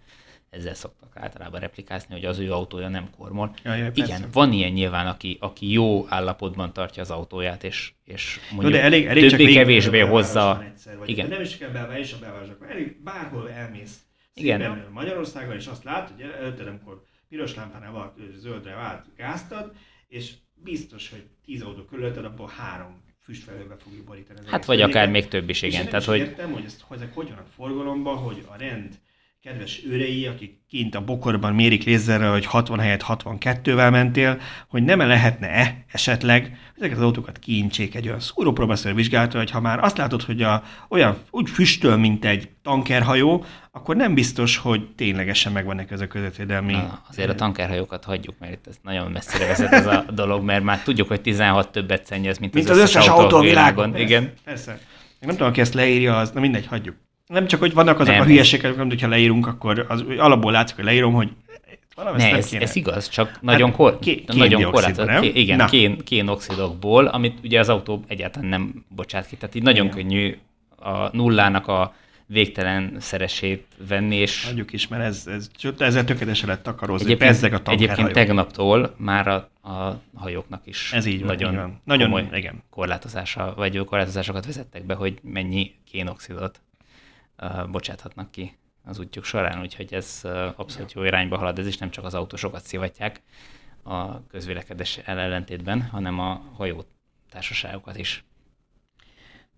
ezzel szoktak általában replikázni, hogy az ő autója nem kormol.
Ja, ja,
Igen,
persze.
van ilyen nyilván, aki, aki jó állapotban tartja az autóját, és, és mondjuk
de elég, elég
többé-kevésbé hozza.
Egyszer, vagy Igen. Nem is kell belvá és a belvárosokban. Elég bárhol elmész.
Igen.
Magyarországon, és azt látod, hogy előtted, amikor piros lámpánál vált, zöldre vált, gáztad, és biztos, hogy tíz autó körülötted, abból három füstfelőbe fogjuk borítani.
Hát vagy akár még több is, igen. És
Tehát, hogy... értem, hogy ezt, hogy hogy vannak forgalomba, hogy a rend kedves őrei, akik kint a bokorban mérik lézerrel, hogy 60 helyett 62-vel mentél, hogy nem -e lehetne-e esetleg ezeket az autókat kiintsék egy olyan szúrópróbaször vizsgálta, hogy ha már azt látod, hogy a, olyan úgy füstöl, mint egy tankerhajó, akkor nem biztos, hogy ténylegesen megvannak ezek a közvetvédelmi... Na,
azért a tankerhajókat hagyjuk, mert itt ez nagyon messzire vezet ez a (laughs) dolog, mert már tudjuk, hogy 16 többet szennyez, mint,
mint az, az összes, autó a világon.
Persze, Igen.
Persze. Nem tudom, aki ezt leírja, az, na mindegy, hagyjuk. Nem csak, hogy vannak azok nem, a hülyeségek, amit hogyha leírunk, akkor az alapból látszik, hogy leírom, hogy
ne, ez, ez igaz, csak nagyon, hát, kor, ké, nagyon korlátozott. Igen, Na. kén, kénoxidokból, amit ugye az autó egyáltalán nem bocsát ki. Tehát így nagyon igen. könnyű a nullának a végtelen szeresét venni, és...
Adjuk is, mert ez, ez, ezzel tökéletesen lett takarózni.
Egyébként, a egyébként tegnaptól már a, a hajóknak is
ez így
nagyon,
van, így van. nagyon igen.
korlátozása, vagy korlátozásokat vezettek be, hogy mennyi kénoxidot bocsáthatnak ki az útjuk során, úgyhogy ez abszolút jó irányba halad, ez is nem csak az autósokat szivatják a közvélekedés ellentétben, hanem a hajó társaságokat is.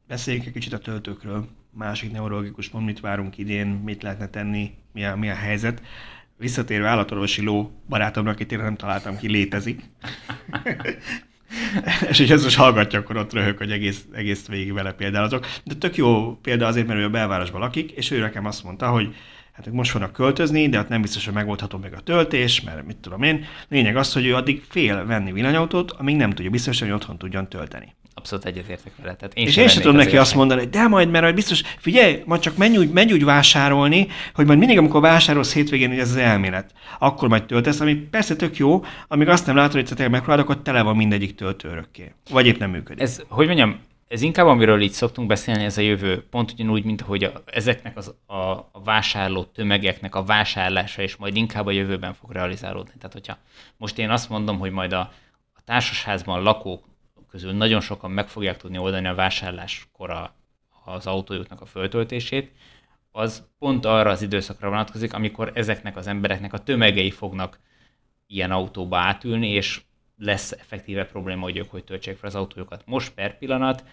Beszéljünk egy kicsit a töltőkről. Másik neurologikus mond, mit várunk idén, mit lehetne tenni, mi a, mi a helyzet. Visszatérve állatorvosi ló barátomra, akit én nem találtam ki, létezik. (laughs) és hogy ez most hallgatja, akkor ott röhög, hogy egész, egész végig vele példálatok. De tök jó példa azért, mert ő a belvárosban lakik, és ő nekem azt mondta, hogy hát most fognak költözni, de hát nem biztos, hogy megoldható meg a töltés, mert mit tudom én. Lényeg az, hogy ő addig fél venni villanyautót, amíg nem tudja biztosan, hogy otthon tudjon tölteni.
Abszolút egyetértek vele. Tehát én
és én sem tudom neki azt mondani, hogy de majd, mert biztos, figyelj, majd csak menj úgy, menj úgy vásárolni, hogy majd mindig, amikor vásárolsz hétvégén, hogy ez az elmélet, akkor majd töltesz, ami persze tök jó, amíg azt nem látod, hogy tényleg megpróbálod, akkor tele van mindegyik töltő örökké. Vagy épp nem működik.
Ez, hogy mondjam, ez inkább, amiről így szoktunk beszélni, ez a jövő. Pont ugyanúgy, mint hogy a, ezeknek az, a, a vásárló tömegeknek a vásárlása és majd inkább a jövőben fog realizálódni. Tehát, hogyha most én azt mondom, hogy majd a, a társasházban lakók közül nagyon sokan meg fogják tudni oldani a vásárláskor a, az autójuknak a föltöltését, az pont arra az időszakra vonatkozik, amikor ezeknek az embereknek a tömegei fognak ilyen autóba átülni, és lesz effektíve probléma, hogy ők hogy töltsék fel az autójukat. Most per pillanat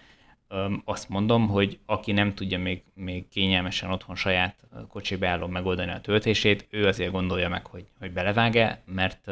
öm, azt mondom, hogy aki nem tudja még, még kényelmesen otthon saját kocsibe álló megoldani a töltését, ő azért gondolja meg, hogy, hogy belevág-e, mert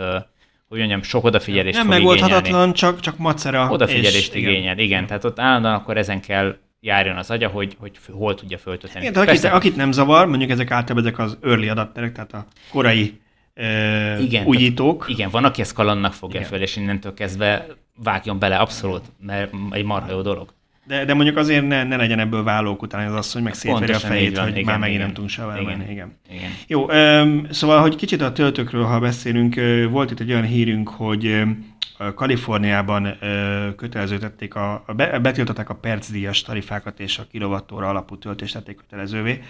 hogy mondjam, sok odafigyelést
Nem
fog
megoldhatatlan,
igényelni.
csak, csak macera.
Odafigyelést és, igényel, igen. igen. Tehát ott állandóan akkor ezen kell járjon az agya, hogy, hogy hol tudja föltölteni.
Igen, akit, akit nem zavar, mondjuk ezek általában ezek az early adapterek, tehát a korai uh, igen, újítók.
Tehát, igen, van, aki ezt kalannak fogja igen. föl, és innentől kezdve vágjon bele abszolút, mert egy marha jó dolog.
De, de mondjuk azért ne, ne legyen ebből vállók után az asszony, meg szétveri a fejét,
van,
hogy
igen,
már megint
igen.
nem tudunk se
Igen.
Igen.
Igen.
Jó, öm, szóval, hogy kicsit a töltőkről, ha beszélünk, volt itt egy olyan hírünk, hogy Kaliforniában ö, kötelezőtették, a, be, betiltották a percdíjas tarifákat és a kilovattóra alapú töltést tették kötelezővé.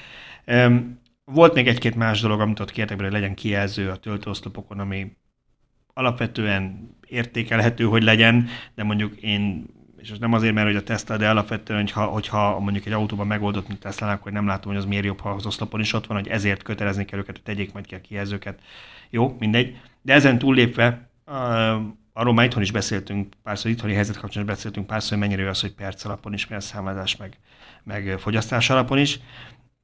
Öm, Volt még egy-két más dolog, amit ott kértek hogy legyen kijelző a töltőoszlopokon, ami alapvetően értékelhető, hogy legyen, de mondjuk én, és nem azért, mert hogy a Tesla, de alapvetően, hogyha, hogyha mondjuk egy autóban megoldott, mint Tesla, akkor nem látom, hogy az miért jobb, ha az oszlopon is ott van, hogy ezért kötelezni kell őket, hogy tegyék majd ki a kijelzőket. Jó, mindegy. De ezen túllépve, arról már itthon is beszéltünk, párszor itthoni helyzet kapcsolatban beszéltünk párszor, hogy mennyire az, hogy perc alapon is, milyen számlázás, meg, meg fogyasztás alapon is.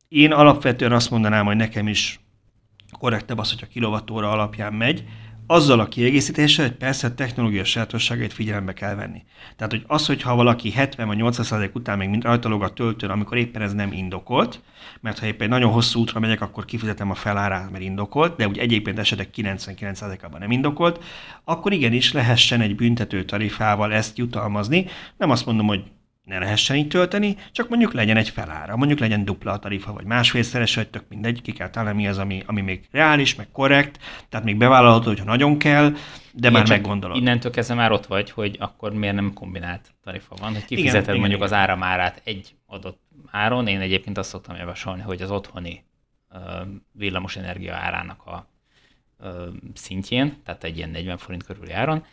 Én alapvetően azt mondanám, hogy nekem is korrektebb az, hogy a kilovattóra alapján megy, azzal a kiegészítéssel, hogy persze technológia sajátosságait figyelembe kell venni. Tehát, hogy az, hogyha valaki 70 vagy 80 után még mind rajta lóg a töltőn, amikor éppen ez nem indokolt, mert ha éppen nagyon hosszú útra megyek, akkor kifizetem a felárát, mert indokolt, de úgy egyébként esetek 99%-ában nem indokolt, akkor igenis lehessen egy büntető tarifával ezt jutalmazni. Nem azt mondom, hogy ne lehessen így tölteni, csak mondjuk legyen egy felára, mondjuk legyen dupla a tarifa, vagy másfélszeres, vagy tök mindegy, ki kell találni mi az, ami, ami még reális, meg korrekt, tehát még bevállalható, hogyha nagyon kell, de már
csak
meggondolod.
Innentől kezdve már ott vagy, hogy akkor miért nem kombinált tarifa van, hogy kifizeted
igen,
mondjuk
igen.
az áramárát egy adott áron. Én egyébként azt szoktam javasolni, hogy az otthoni ö, villamos energia árának a ö, szintjén, tehát egy ilyen 40 forint körüli áron,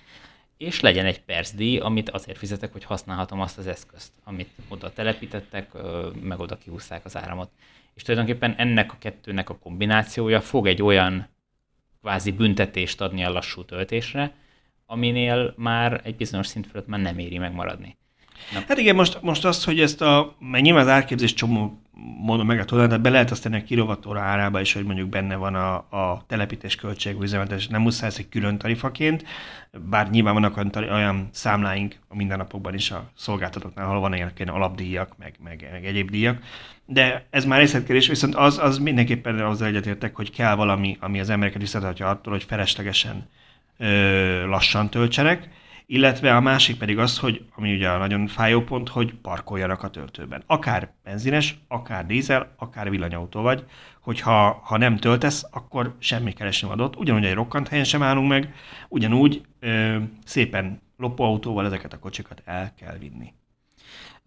és legyen egy percdíj, amit azért fizetek, hogy használhatom azt az eszközt, amit oda telepítettek, meg oda kihúzták az áramot. És tulajdonképpen ennek a kettőnek a kombinációja fog egy olyan kvázi büntetést adni a lassú töltésre, aminél már egy bizonyos szint fölött már nem éri megmaradni.
Hát igen, most, most azt, hogy ezt a, mert nyilván az árképzés csomó módon meg oldani, tehát be lehet azt tenni a kilovattóra árába is, hogy mondjuk benne van a, a telepítés költség, üzemeltetés, nem muszáj ez egy külön tarifaként, bár nyilván vannak olyan, olyan számláink a mindennapokban is a szolgáltatóknál, ahol van ilyen alapdíjak, meg, meg, meg egyéb díjak, de ez már részletkérdés, viszont az, az mindenképpen azzal egyetértek, hogy kell valami, ami az embereket visszatartja attól, hogy feleslegesen ö, lassan töltsenek, illetve a másik pedig az, hogy, ami ugye a nagyon fájó pont, hogy parkoljanak a töltőben. Akár benzines, akár dízel, akár villanyautó vagy, hogyha ha nem töltesz, akkor semmi keresni adott. Ugyanúgy egy rokkant helyen sem állunk meg, ugyanúgy ö, szépen lopóautóval ezeket a kocsikat el kell vinni.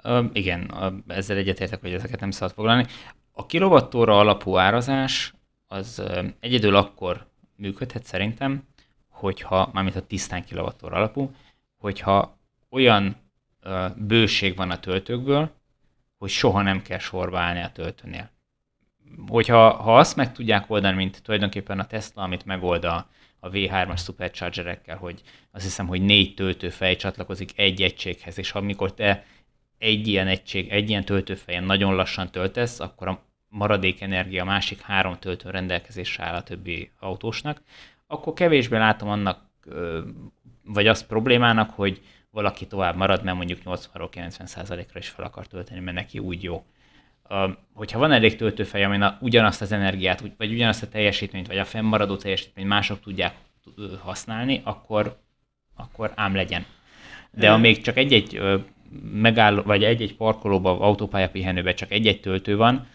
Ö, igen, ezzel egyetértek, hogy ezeket nem szabad foglalni. A kilovattóra alapú árazás az egyedül akkor működhet szerintem, hogyha, mármint a tisztán kilovattóra alapú, hogyha olyan ö, bőség van a töltőkből, hogy soha nem kell sorba állni a töltőnél. Hogyha ha azt meg tudják oldani, mint tulajdonképpen a Tesla, amit megold a, a V3-as superchargerekkel, hogy azt hiszem, hogy négy töltőfej csatlakozik egy egységhez, és amikor te egy ilyen egység, egy ilyen töltőfejen nagyon lassan töltesz, akkor a maradék energia a másik három töltő rendelkezésre áll a többi autósnak, akkor kevésbé látom annak, vagy azt problémának, hogy valaki tovább marad, mert mondjuk 80-90%-ra is fel akar tölteni, mert neki úgy jó. Hogyha van elég töltőfej, amin a, ugyanazt az energiát, vagy ugyanazt a teljesítményt, vagy a fennmaradó teljesítményt mások tudják használni, akkor, akkor ám legyen. De ha még csak egy-egy megálló, vagy egy-egy parkolóban, autópálya pihenőben csak egy-egy töltő van,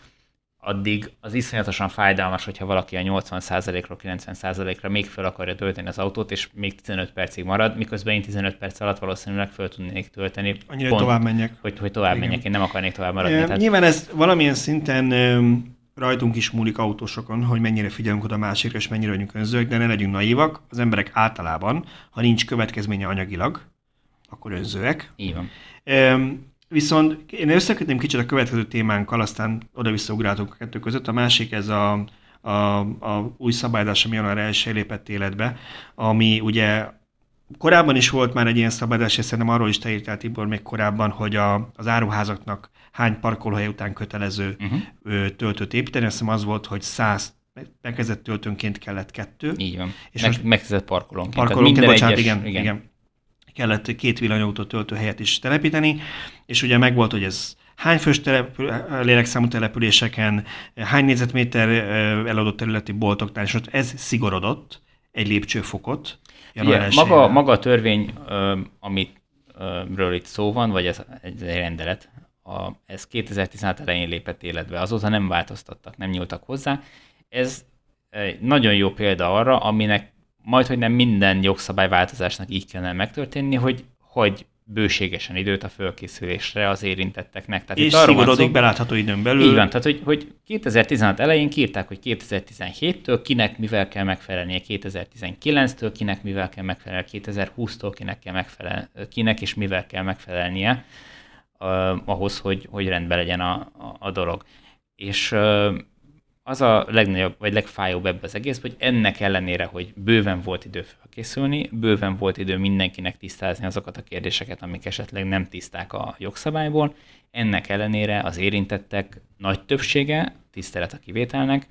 addig az iszonyatosan fájdalmas, hogyha valaki a 80%-ról 90%-ra még fel akarja tölteni az autót, és még 15 percig marad, miközben én 15 perc alatt valószínűleg fel tudnék tölteni.
Annyira hogy tovább menjek.
Hogy, hogy tovább
Igen.
menjek, én nem akarnék tovább maradni.
E,
Tehát,
Nyilván ez valamilyen szinten rajtunk is múlik autósokon, hogy mennyire figyelünk oda a másikra, és mennyire vagyunk önzők, de ne legyünk naívak. Az emberek általában, ha nincs következménye anyagilag, akkor önzőek.
így van.
Üm, Viszont én összekötném kicsit a következő témánkkal, aztán oda-visszaugráltunk a kettő között. A másik ez a, a, a új szabályozás, ami január 1 lépett életbe, ami ugye korábban is volt már egy ilyen szabályozás, és szerintem arról is te írtál, Tibor, még korábban, hogy a, az áruházaknak hány parkolóhely után kötelező
Uh-huh.
töltőt építeni. Azt hiszem az volt, hogy 100 megkezdett töltőnként kellett kettő.
Így van.
És
Meg,
most-
megkezdett parkolónként.
Parkolónként, bocsánat,
egyes-
igen, igen, igen. Kellett két villanyautó töltőhelyet is telepíteni, és ugye megvolt, hogy ez hány fős települ, lélekszámú településeken, hány négyzetméter eladott területi boltoknál, és ott ez szigorodott egy lépcsőfokot.
Igen, maga,
1-ére.
maga a törvény, amiről itt szó van, vagy ez egy rendelet, a, ez 2016 elején lépett életbe, azóta nem változtattak, nem nyúltak hozzá. Ez egy nagyon jó példa arra, aminek majd, hogy nem minden jogszabályváltozásnak így kellene megtörténni, hogy, hogy bőségesen időt a fölkészülésre az érintetteknek.
Tehát és szigorodik belátható időn belül.
Így van, tehát hogy, hogy 2016 elején kírták, hogy 2017-től kinek mivel kell megfelelnie, 2019-től kinek mivel kell megfelelnie, 2020-tól kinek kell megfelelnie, kinek és mivel kell megfelelnie uh, ahhoz, hogy, hogy rendben legyen a, a, a dolog. És uh, az a legnagyobb, vagy legfájóbb ebbe az egész, hogy ennek ellenére, hogy bőven volt idő felkészülni, bőven volt idő mindenkinek tisztázni azokat a kérdéseket, amik esetleg nem tiszták a jogszabályból, ennek ellenére az érintettek nagy többsége, tisztelet a kivételnek,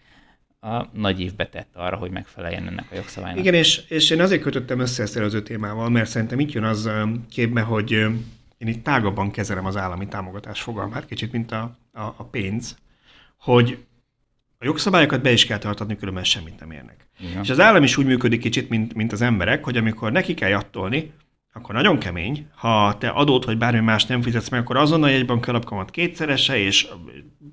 a nagy évbe tett arra, hogy megfeleljen ennek a jogszabálynak.
Igen, és, és én azért kötöttem össze ezt előző témával, mert szerintem itt jön az képbe, hogy én itt tágabban kezelem az állami támogatás fogalmát, kicsit, mint a, a, a pénz, hogy a jogszabályokat be is kell tartatni, különben semmit nem érnek. Igen. És az állam is úgy működik kicsit, mint, mint az emberek, hogy amikor neki kell jattolni, akkor nagyon kemény. Ha te adót vagy bármi más nem fizetsz meg, akkor azonnal egy bankalapkamat kétszerese, és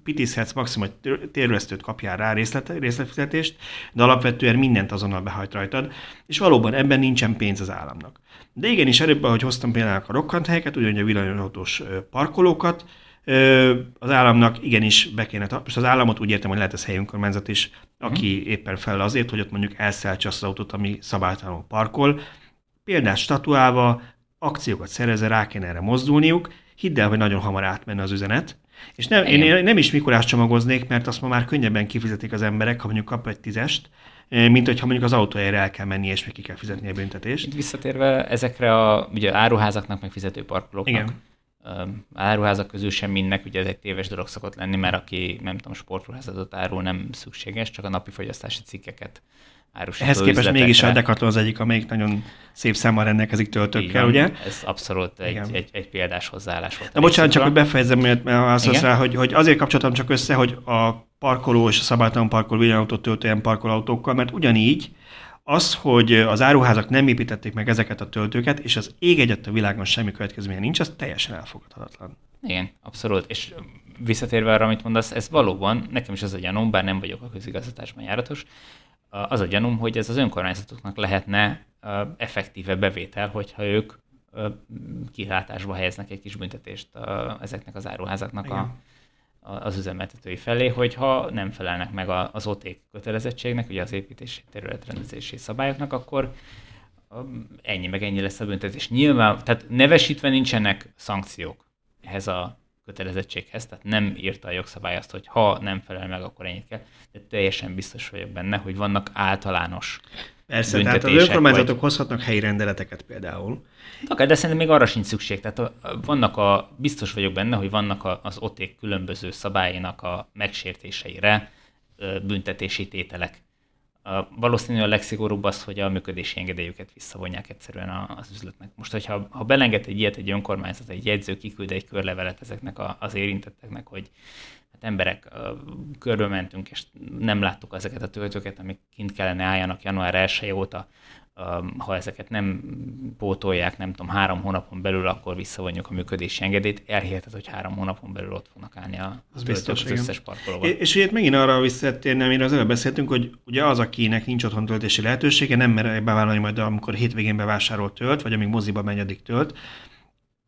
pitizhetsz maximum, hogy térülesztőt kapjál rá részlet, részletfizetést, de alapvetően mindent azonnal behajt rajtad, és valóban ebben nincsen pénz az államnak. De igenis előbb, ahogy hoztam például a rokkant helyeket, ugyanúgy a villanyautós parkolókat, az államnak igenis be kéne, most az államot úgy értem, hogy lehet ez helyi önkormányzat is, aki hmm. éppen fel azért, hogy ott mondjuk elszeltse azt az autót, ami szabálytalanul parkol, példát statuálva, akciókat szerezze, rá kéne erre mozdulniuk, hidd el, hogy nagyon hamar átmenne az üzenet, és nem, én nem is Mikulás csomagoznék, mert azt ma már könnyebben kifizetik az emberek, ha mondjuk kap egy tízest, mint hogyha mondjuk az autójára el kell menni, és meg ki kell fizetni a büntetést.
Itt visszatérve ezekre a ugye, áruházaknak, meg fizető parkolóknak. Igen áruházak közül sem mindnek, ugye ez egy téves dolog szokott lenni, mert aki nem tudom, sportruházatot árul, nem szükséges, csak a napi fogyasztási cikkeket árusító
Ehhez képest üzletekre. mégis a Decathlon az egyik, amelyik nagyon szép számmal rendelkezik töltőkkel, ugye?
Ez abszolút egy, egy, egy példás hozzáállás volt.
Na bocsánat, csak hogy befejezem, mert azt rá, hogy, hogy azért kapcsolatom csak össze, hogy a parkoló és a szabálytalan parkoló villanyautó töltően parkolóautókkal, mert ugyanígy az, hogy az áruházak nem építették meg ezeket a töltőket, és az ég egyet a világon semmi következménye nincs, az teljesen elfogadhatatlan.
Igen, abszolút. És visszatérve arra, amit mondasz, ez valóban, nekem is az a gyanúm, bár nem vagyok a közigazgatásban járatos, az a gyanúm, hogy ez az önkormányzatoknak lehetne effektíve bevétel, hogyha ők kilátásba helyeznek egy kis büntetést ezeknek az áruházaknak Igen. a az üzemeltetői felé, hogyha nem felelnek meg az OT kötelezettségnek, ugye az építési területrendezési szabályoknak, akkor um, ennyi meg ennyi lesz a büntetés. Nyilván, tehát nevesítve nincsenek szankciók ehhez a kötelezettséghez, tehát nem írta a jogszabály azt, hogy ha nem felel meg, akkor ennyit kell, de teljesen biztos vagyok benne, hogy vannak általános
Persze, tehát az önkormányzatok vagy... hozhatnak helyi rendeleteket például.
Akár, de szerintem még arra sincs szükség. Tehát vannak a, biztos vagyok benne, hogy vannak a, az oték különböző szabályainak a megsértéseire büntetési tételek. Valószínűleg a legszigorúbb az, hogy a működési engedélyüket visszavonják egyszerűen az üzletnek. Most, hogyha ha belenged egy ilyet egy önkormányzat, egy jegyző kiküld egy körlevelet ezeknek az érintetteknek, hogy hát emberek, körbe mentünk, és nem láttuk ezeket a töltőket, amik kint kellene álljanak január 1 óta, ha ezeket nem pótolják, nem tudom, három hónapon belül, akkor visszavonjuk a működési engedélyt. Elhiheted, hogy három hónapon belül ott fognak állni a az, biztos, az összes parkolóban.
És, és ugye megint arra visszatérni, amire az előbb beszéltünk, hogy ugye az, akinek nincs otthon töltési lehetősége, nem mer bevállalni majd, amikor hétvégén bevásárolt tölt, vagy amíg moziba megy, addig tölt.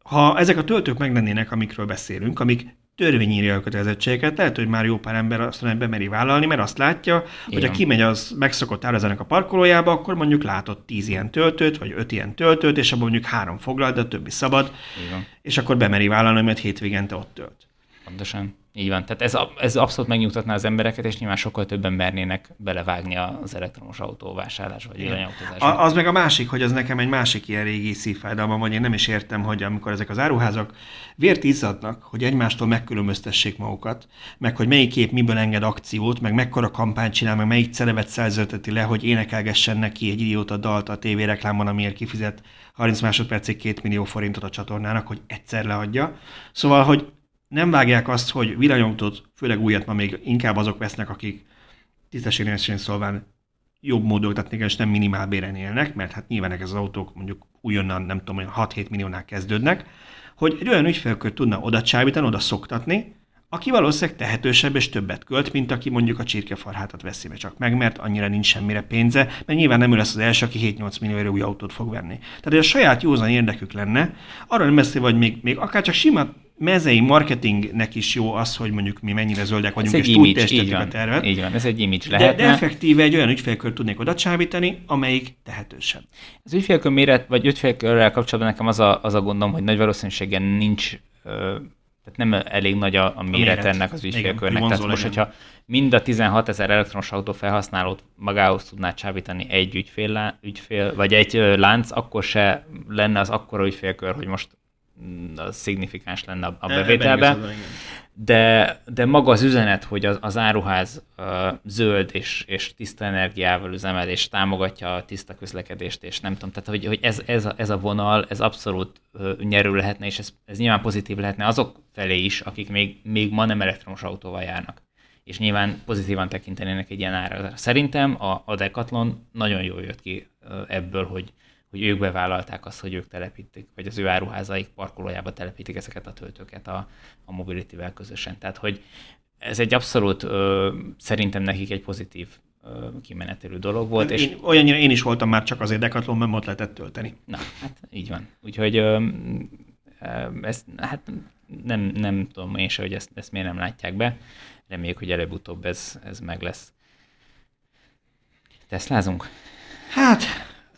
Ha ezek a töltők meglennének, amikről beszélünk, amik törvényírja a kötelezettségeket. Lehet, hogy már jó pár ember azt mondja, hogy bemeri vállalni, mert azt látja, Igen. hogy ha kimegy az megszokott árazának a parkolójába, akkor mondjuk látott tíz ilyen töltőt, vagy öt ilyen töltőt, és abban mondjuk három foglal, de a többi szabad, Igen. és akkor bemeri vállalni, mert hétvégente ott tölt.
Pontosan. Így van. Tehát ez, ez abszolút megnyugtatná az embereket, és nyilván sokkal többen mernének belevágni az elektromos autó vásárlásba, vagy villanyautózásba.
Az meg a másik, hogy az nekem egy másik ilyen régi szívfájdalma, hogy én nem is értem, hogy amikor ezek az áruházak vért izzadnak, hogy egymástól megkülönböztessék magukat, meg hogy melyik kép miből enged akciót, meg mekkora kampányt csinál, meg melyik celevet szerződteti le, hogy énekelgessen neki egy idióta dalt a tévéreklámon, amiért kifizet 30 másodpercig 2 millió forintot a csatornának, hogy egyszer leadja. Szóval, hogy nem vágják azt, hogy villanyautót, főleg újat ma még inkább azok vesznek, akik tisztességesen szólván jobb módon, tehát és nem minimál béren élnek, mert hát nyilván ez az autók mondjuk újonnan nem tudom, 6-7 milliónál kezdődnek, hogy egy olyan ügyfélkört tudna oda csábítani, oda szoktatni, aki valószínűleg tehetősebb és többet költ, mint aki mondjuk a csirkefarhátat veszi be csak meg, mert annyira nincs semmire pénze, mert nyilván nem ő lesz az első, aki 7-8 millió új autót fog venni. Tehát, hogy a saját józan érdekük lenne, arra nem beszél, hogy még, még akár csak sima mezei marketingnek is jó az, hogy mondjuk mi mennyire zöldek vagyunk,
ez
és
image, így
a tervet.
így van, ez egy image
De,
lehetne.
de effektíve egy olyan ügyfélkört tudnék oda csábítani, amelyik tehetősebb.
Az ügyfélkör méret, vagy ügyfélkörrel kapcsolatban nekem az a, az a gondom, hogy nagy valószínűséggel nincs, tehát nem elég nagy a, a méret,
méret.
ennek az ügyfélkörnek. Tehát most,
legyen.
hogyha mind a 16 ezer elektromos autó felhasználót magához tudná csábítani egy ügyfél, ügyfél, vagy egy lánc, akkor se lenne az akkora ügyfélkör, hogy most szignifikáns lenne a,
Ebben van, igen.
de, de maga az üzenet, hogy az, az áruház uh, zöld és, és tiszta energiával üzemel, és támogatja a tiszta közlekedést, és nem tudom, tehát hogy, hogy ez, ez, a, ez a vonal, ez abszolút uh, nyerő lehetne, és ez, ez nyilván pozitív lehetne azok felé is, akik még, még ma nem elektromos autóval járnak. És nyilván pozitívan tekintenének egy ilyen ára. Szerintem a, a Decathlon nagyon jól jött ki uh, ebből, hogy, hogy ők bevállalták azt, hogy ők telepítik, vagy az ő áruházaik parkolójába telepítik ezeket a töltőket a, a Mobility-vel közösen. Tehát, hogy ez egy abszolút ö, szerintem nekik egy pozitív kimenetelő dolog volt. És,
Én, olyannyira én is voltam már csak azért Decathlon, mert ott lehetett tölteni.
na, hát így van. Úgyhogy ö, ezt, hát nem, nem tudom én se, hogy ezt, ezt miért nem látják be. Reméljük, hogy előbb-utóbb ez, ez meg lesz. Teszlázunk?
Hát,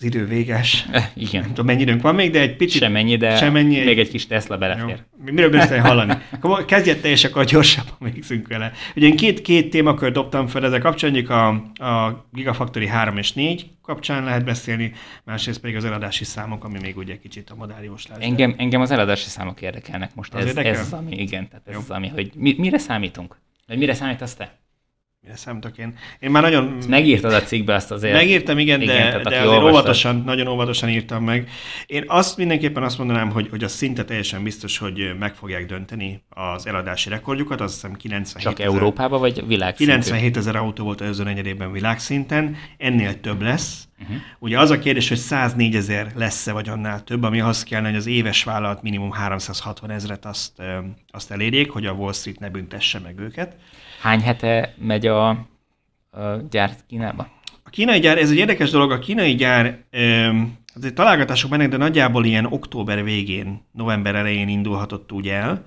az idő véges. (laughs)
Eh, igen.
Nem tudom, mennyi időnk van még, de egy picit...
Semennyi, de
Semennyi,
még
egy-
kis Tesla
Jó.
belefér.
Miről beszélni hallani? (laughs) Akkor kezdjed te, és akkor gyorsabban végzünk vele. Ugye én két, két témakört dobtam fel ezzel kapcsolatban, a, a Gigafactory 3 és 4 kapcsán lehet beszélni, másrészt pedig az eladási számok, ami még ugye kicsit a modáriós lesz.
Engem, engem az eladási számok érdekelnek most.
Az
Ez,
érdekel?
ez az, ami, igen, tehát ez
Jó.
az, ami, hogy mi, mire számítunk? Vagy mire számítasz te?
Mire számítok én? Én már nagyon...
Ezt megírtad a cikkbe azt azért.
Megírtam, igen,
Igen,
de,
tehát
de azért óvatosan, nagyon óvatosan írtam meg. Én azt mindenképpen azt mondanám, hogy, hogy a szinte teljesen biztos, hogy meg fogják dönteni az eladási rekordjukat, azt hiszem 97
Csak
ezer-
Európába, vagy világszintű?
97 ezer autó volt az előző negyedében világszinten, ennél több lesz. Uh-huh. Ugye az a kérdés, hogy 104 ezer lesz-e vagy annál több, ami azt kellene, hogy az éves vállalat minimum 360 ezret azt, azt elérjék, hogy a Wall Street ne büntesse meg őket.
Hány hete megy a, a gyár Kínába?
A kínai gyár, ez egy érdekes dolog, a kínai gyár, azért találgatások mennek, de nagyjából ilyen október végén, november elején indulhatott úgy el.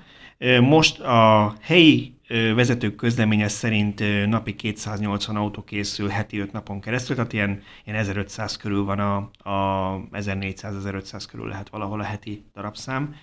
Most a helyi vezetők közleménye szerint napi 280 autó készül heti 5 napon keresztül, tehát ilyen, ilyen 1500 körül van a, a 1400-1500 körül lehet valahol a heti darabszám.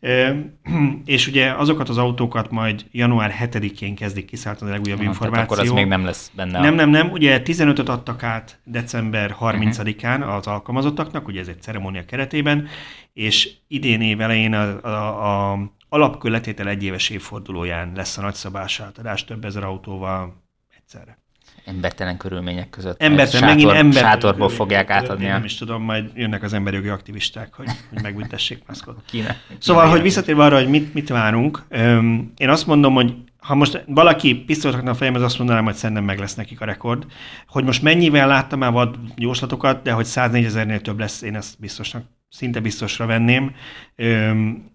(clears throat) És ugye azokat az autókat majd január 7-én kezdik kiszállítani a legújabb
Aha,
információ.
Tehát akkor az még nem lesz benne.
Nem, nem, nem. Ugye 15-öt adtak át december 30-án az alkalmazottaknak, ugye ez egy ceremónia keretében, és idén év elején a, a, a alapkőletétel egyéves évfordulóján lesz a nagyszabás átadás több ezer autóval egyszerre.
Embertelen körülmények között.
Embertelen,
Sátor,
megint ember...
Sátorból fogják átadni
Nem is tudom, majd jönnek az emberjogi aktivisták, hogy, hogy megbüntessék Muskot.
Kína.
Szóval,
Kína
hogy visszatérve arra, hogy mit, mit várunk, öm, én azt mondom, hogy ha most valaki pisztolyt rakna a fejembe, az azt mondanám, hogy szerintem meg lesz nekik a rekord. Hogy most mennyivel láttam már vad jóslatokat, de hogy 104 ezernél több lesz, én ezt biztosnak, szinte biztosra venném. Öm,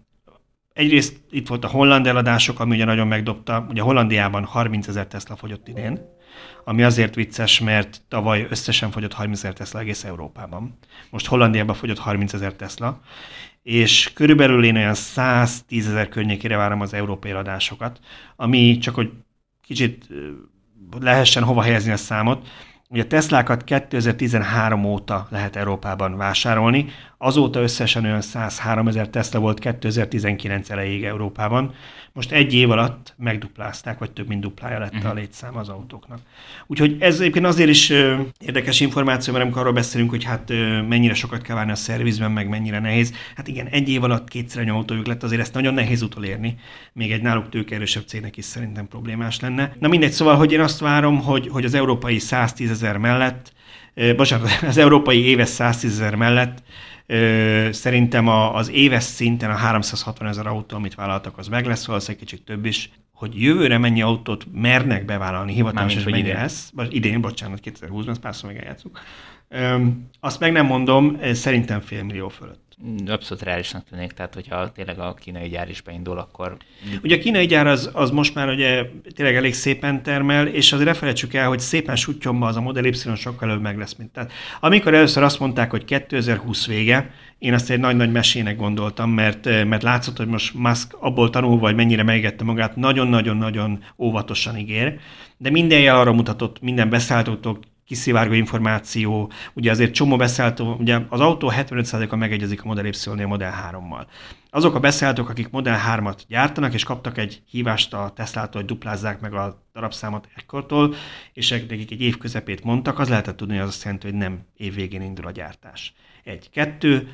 egyrészt itt volt a holland eladások, ami ugye nagyon megdobta. Ugye Hollandiában 30 ezer Tesla fogyott idén, ami azért vicces, mert tavaly összesen fogyott 30 ezer Tesla egész Európában. Most Hollandiában fogyott 30 ezer Tesla, és körülbelül én olyan 110 ezer környékére várom az európai eladásokat, ami csak hogy kicsit lehessen hova helyezni a számot. Ugye a Teslákat 2013 óta lehet Európában vásárolni, azóta összesen olyan 103 ezer Tesla volt 2019 elejéig Európában. Most egy év alatt megduplázták, vagy több mint duplája lett uh-huh. a létszám az autóknak. Úgyhogy ez egyébként azért is ö, érdekes információ, mert amikor arról beszélünk, hogy hát ö, mennyire sokat kell várni a szervizben, meg mennyire nehéz. Hát igen, egy év alatt kétszer autójuk lett, azért ezt nagyon nehéz utolérni. Még egy náluk tőkerősebb cégnek is szerintem problémás lenne. Na mindegy, szóval, hogy én azt várom, hogy, hogy az európai 110 ezer mellett, ö, bocsánat, (laughs) az európai éves 110 ezer mellett Ö, szerintem a, az éves szinten a 360 ezer autó, amit vállaltak, az meg lesz, valószínűleg kicsit több is. Hogy jövőre mennyi autót mernek bevállalni hivatalosan,
Mármint,
és mennyi
idén.
lesz. Vagy idén, bocsánat, 2020-ban, ezt persze meg eljátszunk. Azt meg nem mondom, szerintem fél millió fölött.
Abszolút reálisnak tűnik, tehát hogyha tényleg a kínai gyár is beindul, akkor...
Ugye a kínai gyár az, az most már ugye tényleg elég szépen termel, és azért ne el, hogy szépen sutyomba az a Model Y sokkal előbb meg lesz, mint tehát. Amikor először azt mondták, hogy 2020 vége, én azt egy nagy-nagy mesének gondoltam, mert, mert látszott, hogy most Musk abból tanulva, hogy mennyire megette magát, nagyon-nagyon-nagyon óvatosan ígér, de minden jel arra mutatott, minden beszálltótól kiszivárgó információ, ugye azért csomó beszálltó, ugye az autó 75%-a megegyezik a Model Y-nél Model 3-mal. Azok a beszálltók, akik Model 3-at gyártanak, és kaptak egy hívást a Teslától, hogy duplázzák meg a darabszámot ekkortól, és nekik egy év közepét mondtak, az lehetett tudni, hogy az azt jelenti, hogy nem év végén indul a gyártás. Egy. Kettő,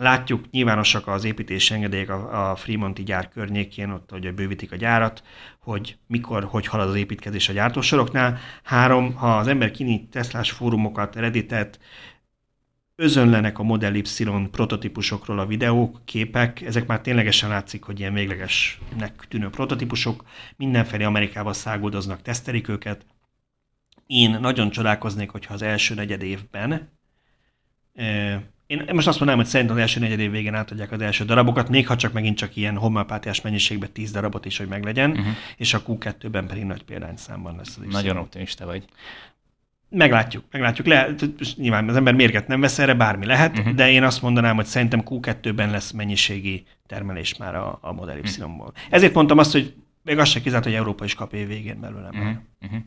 látjuk, nyilvánosak az építési engedélyek a, a Fremonti gyár környékén, ott, hogy bővítik a gyárat, hogy mikor, hogy halad az építkezés a gyártósoroknál. Három, ha az ember kinyit Teslás fórumokat, Redditet, özönlenek a Model Y prototípusokról a videók, képek, ezek már ténylegesen látszik, hogy ilyen véglegesnek tűnő prototípusok, mindenfelé Amerikába száguldoznak, tesztelik őket. Én nagyon csodálkoznék, hogyha az első negyed évben én most azt mondanám, hogy szerintem az első negyed év végén átadják az első darabokat, még ha csak megint csak ilyen homeopátiás mennyiségben 10 darabot is, hogy meglegyen, uh-huh. és a Q2-ben pedig nagy példányszámban lesz
az Nagyon is. optimista vagy.
Meglátjuk, meglátjuk. Le, nyilván az ember mérget nem vesz erre, bármi lehet, uh-huh. de én azt mondanám, hogy szerintem Q2-ben lesz mennyiségi termelés már a, a Model Y-ból. Uh-huh. Ezért mondtam azt, hogy még azt se kizárt, hogy Európa is kap év végén belőle. Uh-huh. Uh-huh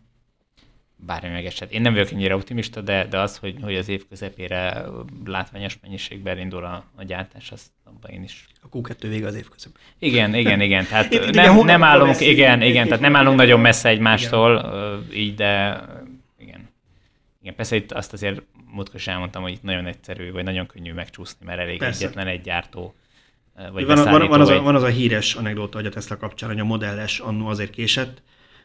bármi megesett. Én nem vagyok ennyire optimista, de, de az, hogy, hogy az év közepére látványos mennyiségben indul a, a gyártás, azt abban én is.
A Q2 vége az év közep.
Igen, igen, igen. Tehát (laughs) nem, nem állunk, igen, igen, tehát nem állunk nagyon messze egymástól, igen. így, de igen. Igen, persze itt azt azért múltkor is elmondtam, hogy itt nagyon egyszerű, vagy nagyon könnyű megcsúszni, mert elég persze. egyetlen egy gyártó
vagy van, van, van, az a, van az a híres anekdóta, hogy a Tesla kapcsán, hogy a modelles annó azért késett,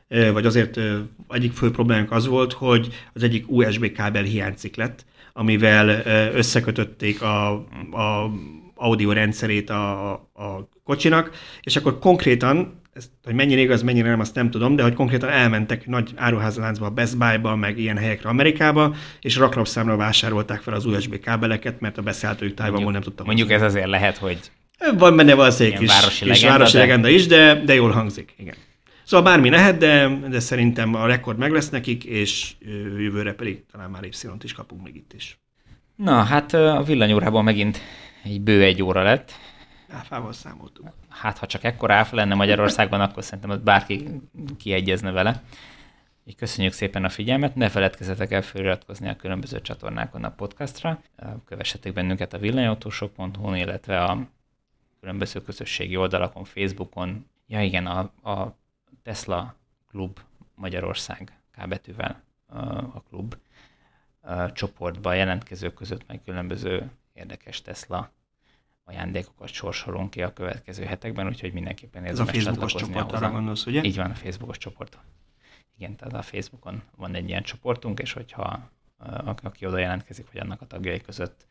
vagy azért egyik fő problémánk az volt, hogy az egyik USB kábel hiányzik lett, amivel összekötötték a, a audio rendszerét a, a kocsinak, és akkor konkrétan, ezt, hogy mennyire igaz, mennyire nem, azt nem tudom, de hogy konkrétan elmentek nagy áruházláncba, a Best Buy-ba, meg ilyen helyekre Amerikába, és raklapszámra vásárolták fel az USB kábeleket, mert a beszállítójuk Tájvanból nem tudtam.
Mondjuk ez azért lehet, hogy
van benne valószínűleg kis, városi, legenda, városi de... legenda is, de, de jól hangzik. Igen. Szóval bármi lehet, de, de szerintem a rekord meg lesz nekik, és jövőre pedig talán már y is kapunk még itt is.
Na, hát a villanyórában megint egy bő egy óra lett.
Áfával számoltunk.
Hát, ha csak ekkor áfa lenne Magyarországban, akkor szerintem ott bárki kiegyezne vele. Így köszönjük szépen a figyelmet, ne feledkezzetek el feliratkozni a különböző csatornákon a podcastra, kövessetek bennünket a villanyautósok.hu-n, illetve a különböző közösségi oldalakon, Facebookon. Ja igen, a, a Tesla Klub Magyarország kábetűvel a klub csoportba jelentkezők között meg különböző érdekes Tesla ajándékokat sorsolunk ki a következő hetekben, úgyhogy mindenképpen
Ez a Facebookos csoport, arra gondolsz, ugye?
Így van, a Facebookos csoport. Igen, tehát a Facebookon van egy ilyen csoportunk, és hogyha aki oda jelentkezik, hogy annak a tagjai között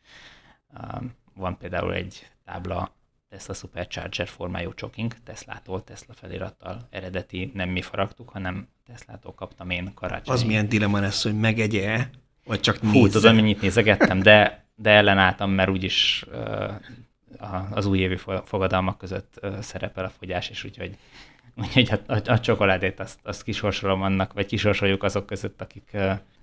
van például egy tábla Tesla Supercharger formájú csoking Teslától, Tesla felirattal eredeti nem mi faragtuk, hanem Teslától kaptam én karácsony.
Az milyen dilemma lesz, hogy megegye vagy csak
nézze? Hú, tudom, mennyit nézegettem, de, de ellenálltam, mert úgyis uh, az újévi fogadalmak között uh, szerepel a fogyás, és úgyhogy Úgyhogy a, a, a csokoládét azt, azt kisorsolom annak, vagy kisorsoljuk azok között, akik,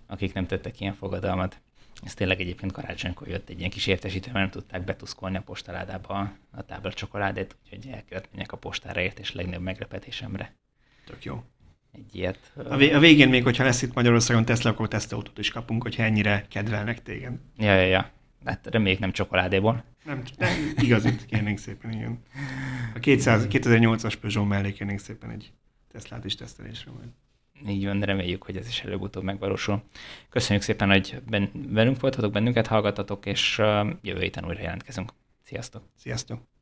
akik nem tettek ilyen fogadalmat. Ez tényleg egyébként karácsonykor jött egy ilyen kis értesítő, mert nem tudták betuszkolni a postaládába a tábla csokoládét, úgyhogy el kellett menjek a postára ért, és legnagyobb meglepetésemre.
Tök jó.
Egy ilyet.
A, vé- a végén még, hogyha lesz itt Magyarországon Tesla, akkor tesztautót is kapunk, hogyha ennyire kedvelnek téged.
Ja, ja, ja. Hát reméljük nem csokoládéból.
Nem, nem igazit kérnénk szépen, igen. A 200, 2008-as Peugeot mellé kérnénk szépen egy Teslát is tesztelésre majd.
Így van, reméljük, hogy ez is előbb-utóbb megvalósul. Köszönjük szépen, hogy ben, velünk voltatok, bennünket hallgatatok, és jövő héten újra jelentkezünk. Sziasztok!
Sziasztok!